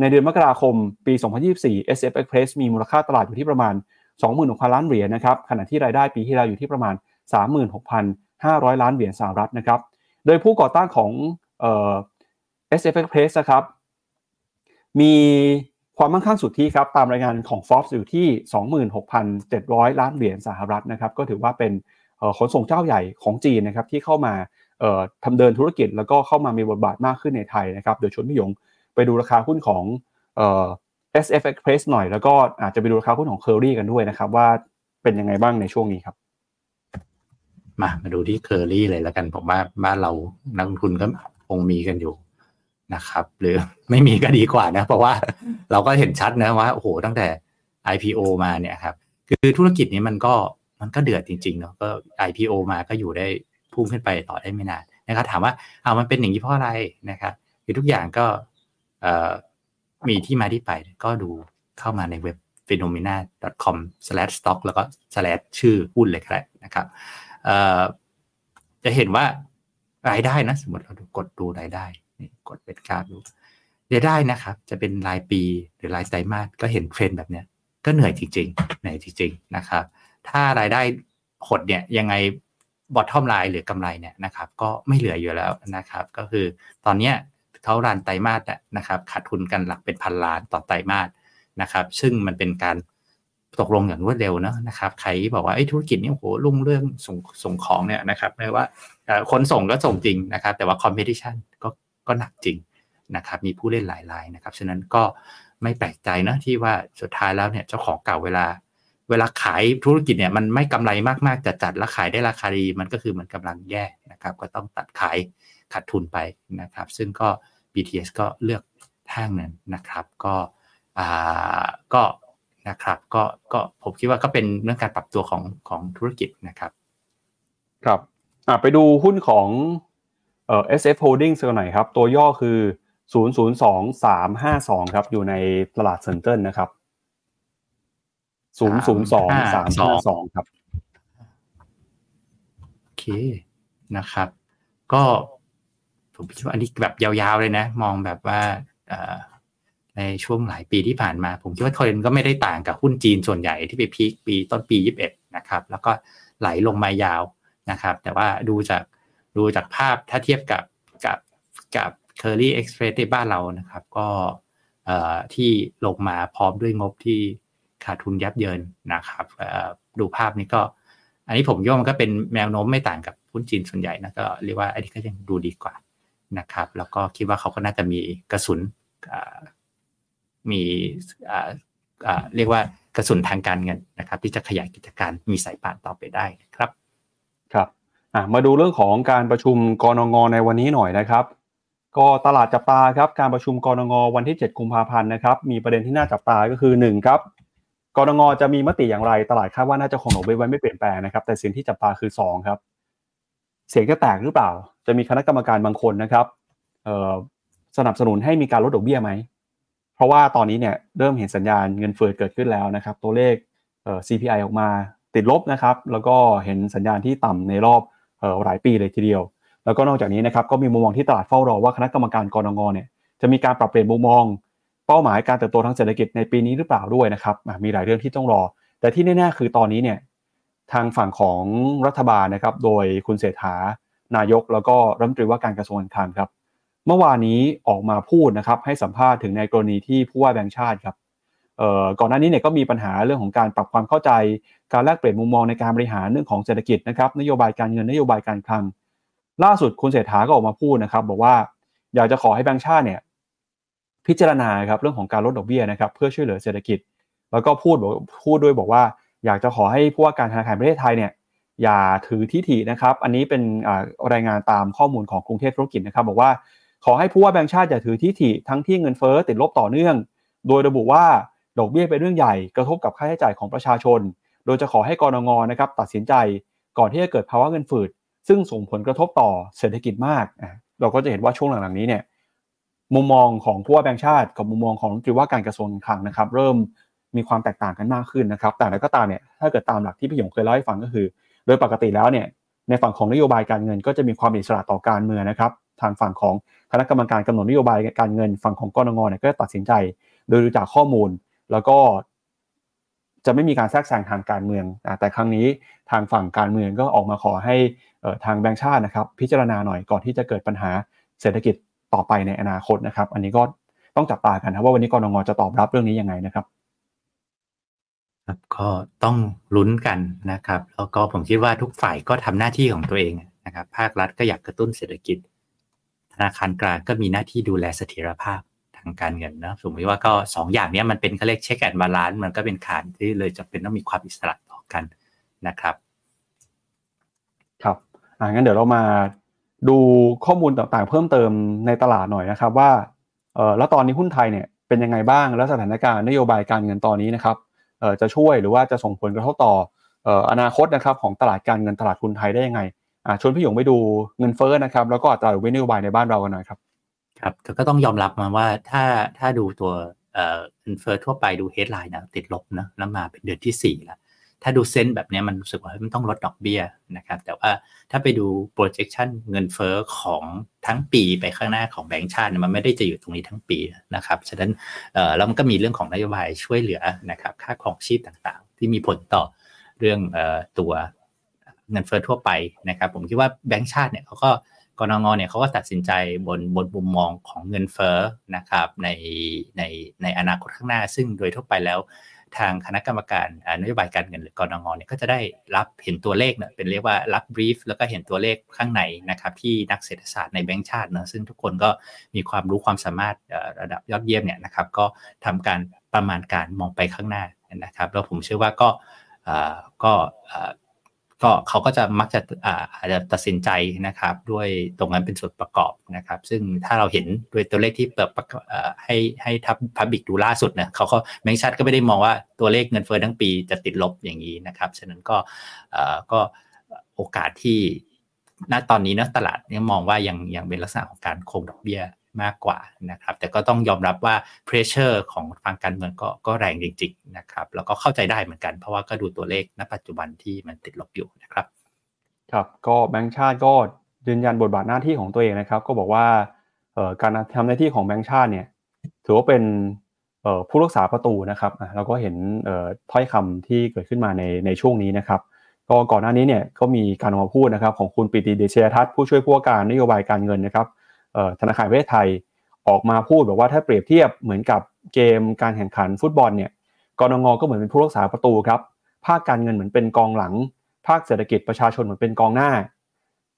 ในเดือนมกราคมปี 2024 SF Express มีมูลค่าตลาดอยู่ที่ประมาณ 26,000 ล้านเหรียญนะครับขณะที่รายได้ปีที่แล้วอยู่ที่ประมาณ 500 ล้านเหรียญสหรัฐนะครับ โดยผู้ก่อตั้งของเอ่อ SF Express นะครับ มีความมั่งคั่งสุทธิครับตามรายงานของ Forbes อยู่ที่ 26,700 ล้านเหรียญสหรัฐนะครับ ก็ถือว่าเป็นขนส่งเจ้าใหญ่ของจีนนะครับที่เข้ามาทำเดินธุรกิจแล้วก็เข้ามามีบทบาทมากขึ้นในไทยนะครับโดยชวนพี่ยงไปดูราคาหุ้นของ SF Express หน่อย แล้วก็อาจจะไปดูราคาหุ้นของ Curry กันด้วยนะครับว่าเป็นยังไงบ้างในช่วงนี้ครับ มามาดูที่เคอรี่เลยแล้วกันผมว่าบ้านเรานักลงทุนก็คงมีกันอยู่นะครับ หรือไม่มีก็ดีกว่านะ เพราะว่าเราก็เห็นชัดนะว่าโอ้โหตั้งแต่ IPO มาเนี่ยครับ คือธุรกิจนี้มันก็มันก็เดือดจริงๆเนาะก็ IPO มาก็อยู่ได้พุ่งขึ้นไปต่อได้ไม่นานนะครับ ถามว่าเอามันเป็นอย่างนี้เพราะอะไรนะครับคือทุกอย่างก็มีที่มาที่ไปก็ดูเข้ามาในเว็บ phenomena.com/stock แล้วก็ slash ชื่อหุ้นเลยก็ได้นะครับ จะเห็นว่ารายได้นะ สมมติเรากดดูรายได้นี่กดเป็นกราฟดูรายได้นะครับ จะเป็นรายปีหรือรายไตรมาสก็เห็นเทรนแบบเนี้ย ก็เหนื่อยจริงๆเหนื่อยจริงๆนะครับ ถ้ารายได้หดเนี่ยยังไง bottom line หรือกำไรเนี่ยนะครับ ก็ไม่เหลืออยู่แล้วนะครับ ก็คือตอนเนี้ยเขา run ไตรมาสนะครับขาดทุนกันหลักเป็นพันล้านต่อไตรมาสนะครับ ซึ่งมันเป็นการ ตกลงอย่างรวดเร็วนะนะครับใครบอกว่าไอ้ธุรกิจนี่โอ้โหรุ่งเรืองส่งส่งของเนี่ยนะครับไม่ว่าคนส่งก็ส่งจริงนะครับ แต่ว่าคอมเพติชันก็ก็หนักจริงนะครับ มีผู้เล่นหลายรายนะครับฉะนั้นก็ไม่แปลกใจนะที่ว่าสุดท้ายแล้วเนี่ยเจ้าของเก่าเวลา เวลาขายธุรกิจเนี่ยมันไม่กำไรมากๆจัดจัดแล้วขายได้ราคาดีมันก็คือมันกำลังแย่นะครับ ก็ต้องตัดขายขาดทุนไปนะครับ ซึ่งก็ BTS ก็เลือกทางนั้นนะครับ ก็อ่าก็ นะครับ ก็ก็ผมคิดว่าก็เป็นเรื่องการปรับตัวของของธุรกิจนะครับ ครับอ่าไปดูหุ้นของเอ่อ SF Holdings กันหน่อยครับ ตัวย่อคือ 002352 ครับ อยู่ในตลาดเซ็นเตอร์นะครับ 002352 ครับ โอเคนะครับ ก็ผมคิดว่าอันนี้แบบยาวๆเลยนะ มองแบบว่า ในช่วงหลายปีที่ผ่านมา ผมคิดว่าเทรนก็ไม่ได้ต่างกับหุ้นจีนส่วนใหญ่ที่ไปพีคปีต้นปี 21 นะครับ แล้วก็ไหลลงมายาวนะครับ แต่ว่าดูจากดูจากภาพถ้าเทียบกับกับกับ Curly Express ในบ้านเรานะครับ ก็ที่ลงมาพร้อมด้วยงบที่ขาดทุนยับเยินนะครับดูภาพนี้ก็ อันนี้ผมย่อมันก็เป็นแนวโน้มไม่ต่างกับหุ้นจีนส่วนใหญ่นะก็เรียกว่าอันนี้ก็ยังดูดีกว่านะครับ แล้วก็คิดว่าเขาก็น่าจะมีกระสุน มีเรียกว่ากระสุนทางการเงินนะครับ ที่จะขยายกิจการมีสายป่านต่อไปได้ครับครับมาดูเรื่องของการประชุมกรงงในวันนี้หน่อยนะครับ ก็ตลาดจับตาครับการประชุมกรงงวันที่ 7 กุมภาพันธ์นะครับ มีประเด็นที่น่าจับตาก็คือ1ครับกรงงจะมีมติอย่างไร ตลาดคาดว่าน่าจะคงหนไว้ไม่เปลี่ยนแปลงนะครับ แต่สิ่งที่จับตาคือ2ครับ เสียงจะแตกหรือเปล่า จะมีคณะกรรมการบางคนนะครับสนับสนุนให้มีการลดดอกเบี้ยไหม เพราะว่าตอนนี้เนี่ยเริ่มเห็นสัญญาณเงินเฟ้อเกิดขึ้นแล้วนะครับ ตัวเลข CPI ออกมาติดลบนะครับ แล้วก็เห็นสัญญาณที่ต่ำในรอบหลายปีเลยทีเดียวแแล้วก็นอกจากนี้นะครับก็มีมุมมองที่ตลาดเฝ้ารอว่าคณะกรรมการกรงเนี่ยจะมีการปรับเปลี่ยนมุมมอง เป้าหมายการเติบโตทางเศรษฐกิจในปีนี้หรือเปล่าด้วยนะครับมีหลายเรื่องที่ต้องรอ แต่ที่แน่ๆคือตอนนี้เนี่ยทางฝั่งของรัฐบาลนะครับ โดยคุณเศรษฐานายก แล้วก็รัฐมนตรีว่าการกระทรวงการคลังครับ เมื่อวานนี้ออกมาพูดนะครับให้สัมภาษณ์ถึงในกรณีที่ผู้ว่าแบงค์ชาติครับก่อนหน้านี้เนี่ยก็มีปัญหาเรื่องของการปรับความเข้าใจ การแลกเปลี่ยนมุมมองในการบริหารเรื่องของเศรษฐกิจนะครับนโยบายการเงินนโยบายการคลัง ล่าสุดคุณเศรษฐาก็ออกมาพูดนะครับ บอกว่าอยากจะขอให้แบงค์ชาติเนี่ยพิจารณาครับเรื่องของการลดดอกเบี้ยนะครับเพื่อช่วยเหลือเศรษฐกิจ แล้วก็พูดบอกพูดด้วยบอกว่า อยากจะขอให้ผู้ว่าการธนาคารประเทศไทยเนี่ยอย่าถือที่ถีนะครับ อันนี้เป็นรายงานตามข้อมูลของกรุงเทพธุรกิจนะครับ บอกว่า ขอให้ผู้ว่าแบงค์ชาติอย่าถือที่ถีทั้งที่เงินเฟ้อติดลบต่อเนื่อง โดยระบุว่าดอกเบี้ยเป็นเรื่องใหญ่กระทบกับค่าใช้จ่ายของประชาชน โดยจะขอให้กรงงนะครับตัดสินใจก่อนที่จะเกิดภาวะเงินฝืด ซึ่งส่งผลกระทบต่อเศรษฐกิจมาก เราก็จะเห็นว่าช่วงหลังๆนี้เนี่ยมุมมองของผู้ว่าแบงค์ชาติ กับมุมมองของรัฐว่าการกระทรวงการคลังนะครับ เริ่มมีความแตกต่างกันมากขึ้นนะครับ แต่แล้วก็ตามเนี่ยถ้าเกิดตามหลักที่พี่หยงเคยเล่าให้ฟังก็คือ โดยปกติแล้วเนี่ยในฝั่งของนโยบายการเงินก็จะมีความอิสระต่อการเมืองนะครับ ทางฝั่งของคณะกรรมการกำหนดนโยบายการเงินฝั่งของกรงเนี่ยก็ตัดสินใจ โดยดูจากข้อมูลแล้วก็จะไม่มีการแทรกแซงทางการเมือง แต่ครั้งนี้ทางฝั่งการเมืองก็ออกมาขอให้ทางแบงค์ชาตินะครับ พิจารณาหน่อยก่อนที่จะเกิดปัญหาเศรษฐกิจต่อไปในอนาคตนะครับ อันนี้ก็ต้องจับตากันนะว่าวันนี้กนง.จะตอบรับเรื่องนี้ยังไงนะครับครับก็ต้องลุ้นกันนะครับ แล้วก็ผมคิดว่าทุกฝ่ายก็ทำหน้าที่ของตัวเองนะครับ ภาครัฐก็อยากกระตุ้นเศรษฐกิจ นาคารกลางก็มีหน้าที่ดูแลเสถียรภาพทางการเงินนะผมคิดว่าก็2ออย่างนี้มันเป็นเขาเรียก check and balance มันก็เป็นงานที่เลยจำเป็นต้องมีความอิสระต่อกันนะครับ ครับอ่างั้นเดี๋ยวเรามาดูข้อมูลต่างๆ เพิ่มเติมในตลาดหน่อยนะครับว่าเออแล้วตอนนี้หุ้นไทยเนี่ยเป็นยังไงบ้างแล้วสถานการณ์นโยบายการเงินตอนนี้นะครับเออจะช่วยหรือว่าจะส่งผลกระทบต่อเอ่ออนาคตนะครับของตลาดการเงินตลาดทุนไทยได้ยังไง ชวนพี่หยงไปดูเงินเฟ้อนะครับ แล้วก็อัตราดอกเบี้ยนโยบายในบ้านเรากันหน่อยครับ ครับ ก็ต้องยอมรับมาว่าถ้าถ้าดูตัวเงินเฟ้อทั่วไปดูเฮดไลน์นะติดลบนะแล้วมาเป็นเดือนที่ 4 แล้ว ถ้าดูเส้นแบบนี้มันรู้สึกว่ามันต้องลดดอกเบี้ยนะครับ แต่ว่าถ้าไปดู projection เงินเฟ้อของทั้งปีไปข้างหน้าของแบงก์ชาติมันไม่ได้จะอยู่ตรงนี้ทั้งปีนะครับ ฉะนั้นเออแล้วมันก็มีเรื่องของนโยบายช่วยเหลือนะครับค่าครองชีพต่างๆ ที่มีผลต่อเรื่องเอ่อตัว เงินเฟ้อทั่วไปนะครับ ผมคิดว่าแบงก์ชาติเนี่ยเขาก็กรงงเนี่ยเขาก็ตัดสินใจบนบนมุมมองของเงินเฟ้อนะครับในในในอนาคตข้างหน้า ซึ่งโดยทั่วไปแล้วทางคณะกรรมการนโยบายการเงินหรือกรงงเนี่ยก็จะได้รับเห็นตัวเลขเนี่ยเป็นเรียกว่ารับบรีฟแล้วก็เห็นตัวเลขข้างในนะครับที่นักเศรษฐศาสตร์ในแบงก์ชาตินะซึ่งทุกคนก็มีความรู้ความสามารถระดับยอดเยี่ยมเนี่ยนะครับก็ทำการประมาณการมองไปข้างหน้านะครับแล้วผมเชื่อว่าก็ก็ ก็เขาก็จะมักจะอาจจะตัดสินใจนะครับ ด้วยตรงนั้นเป็นส่วนประกอบนะครับ ซึ่งถ้าเราเห็นด้วยตัวเลขที่เปิดให้ให้ทาง public ดูล่าสุดเนี่ยเขาก็แบงก์ชาติก็ไม่ได้มองว่าตัวเลขเงินเฟ้อทั้งปีจะติดลบอย่างนี้นะครับฉะนั้นก็ก็โอกาสที่ณตอนนี้นะตลาดยังมองว่ายังยังเป็นลักษณะของการคงดอกเบี้ย มากกว่านะครับ แต่ก็ต้องยอมรับว่า pressure ของฝั่งการเมืองก็ก็แรงจริงๆนะครับ แล้วก็เข้าใจได้เหมือนกันเพราะว่าก็ดูตัวเลขณปัจจุบันที่มันติดลบอยู่นะครับ ครับก็แบงค์ชาติก็ยืนยันบทบาทหน้าที่ของตัวเองนะครับ ก็บอกว่าการทำหน้าที่ของแบงค์ชาติเนี่ยถือว่าเป็นผู้รักษาประตูนะครับเราก็เห็นถ้อยคำที่เกิดขึ้นมาในในช่วงนี้นะครับก็ก่อนหน้านี้เนี่ยก็มีการออกมาพูดนะครับของคุณปิติเดชยทัศน์ผู้ช่วยผู้ว่าการนโยบายการเงินนะครับ ธนาคารประเทศไทยออกมาพูดบอกว่าถ้าเปรียบเทียบเหมือนกับเกมการแข่งขันฟุตบอลเนี่ยกรงงก็เหมือนเป็นผู้รักษาประตูครับ ภาคการเงินเหมือนเป็นกองหลัง ภาคเศรษฐกิจประชาชนเหมือนเป็นกองหน้า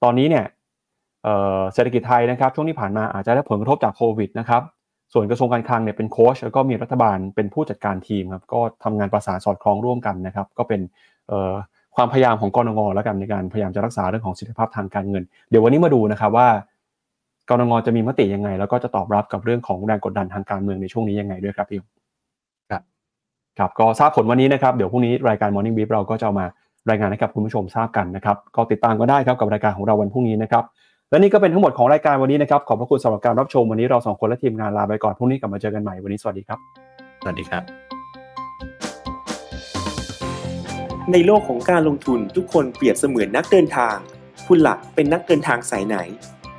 ตอนนี้เนี่ยเศรษฐกิจไทยนะครับช่วงที่ผ่านมาอาจจะได้ผลกระทบจากโควิดนะครับส่วนกระทรวงการคลังเนี่ยเป็นโค้ชแล้วก็มีรัฐบาลเป็นผู้จัดการทีมครับก็ทำงานประสานสอดคล้องร่วมกันนะครับ ก็เป็นความพยายามของกรงงแล้วกันในการพยายามจะรักษาเรื่องของสิทธิภาพทางการเงิน เดี๋ยววันนี้มาดูนะครับว่า กรงจะมีมติยังไง แล้วก็จะตอบรับกับเรื่องของแรงกดดันทางการเมืองในช่วงนี้ยังไงด้วยครับพี่ครับครับก็ทราบผลวันนี้นะครับเดี๋ยวพรุ่งนี้รายการ Morning Brief เราก็จะมารายงานให้กับคุณผู้ชมทราบกันนะครับก็ติดตามก็ได้ครับกับรายการของเราวันพรุ่งนี้นะครับและนี่ก็เป็นทั้งหมดของรายการวันนี้นะครับขอบพระคุณสำหรับการรับชมวันนี้เราสองคนและทีมงานลาไปก่อนพรุ่งนี้กลับมาเจอกันใหม่วันนี้สวัสดีครับ สวัสดีครับ ในโลกของการลงทุนทุกคนเปรียบเสมือนนักเดินทาง คุณหลักเป็นนักเดินทางสายไหน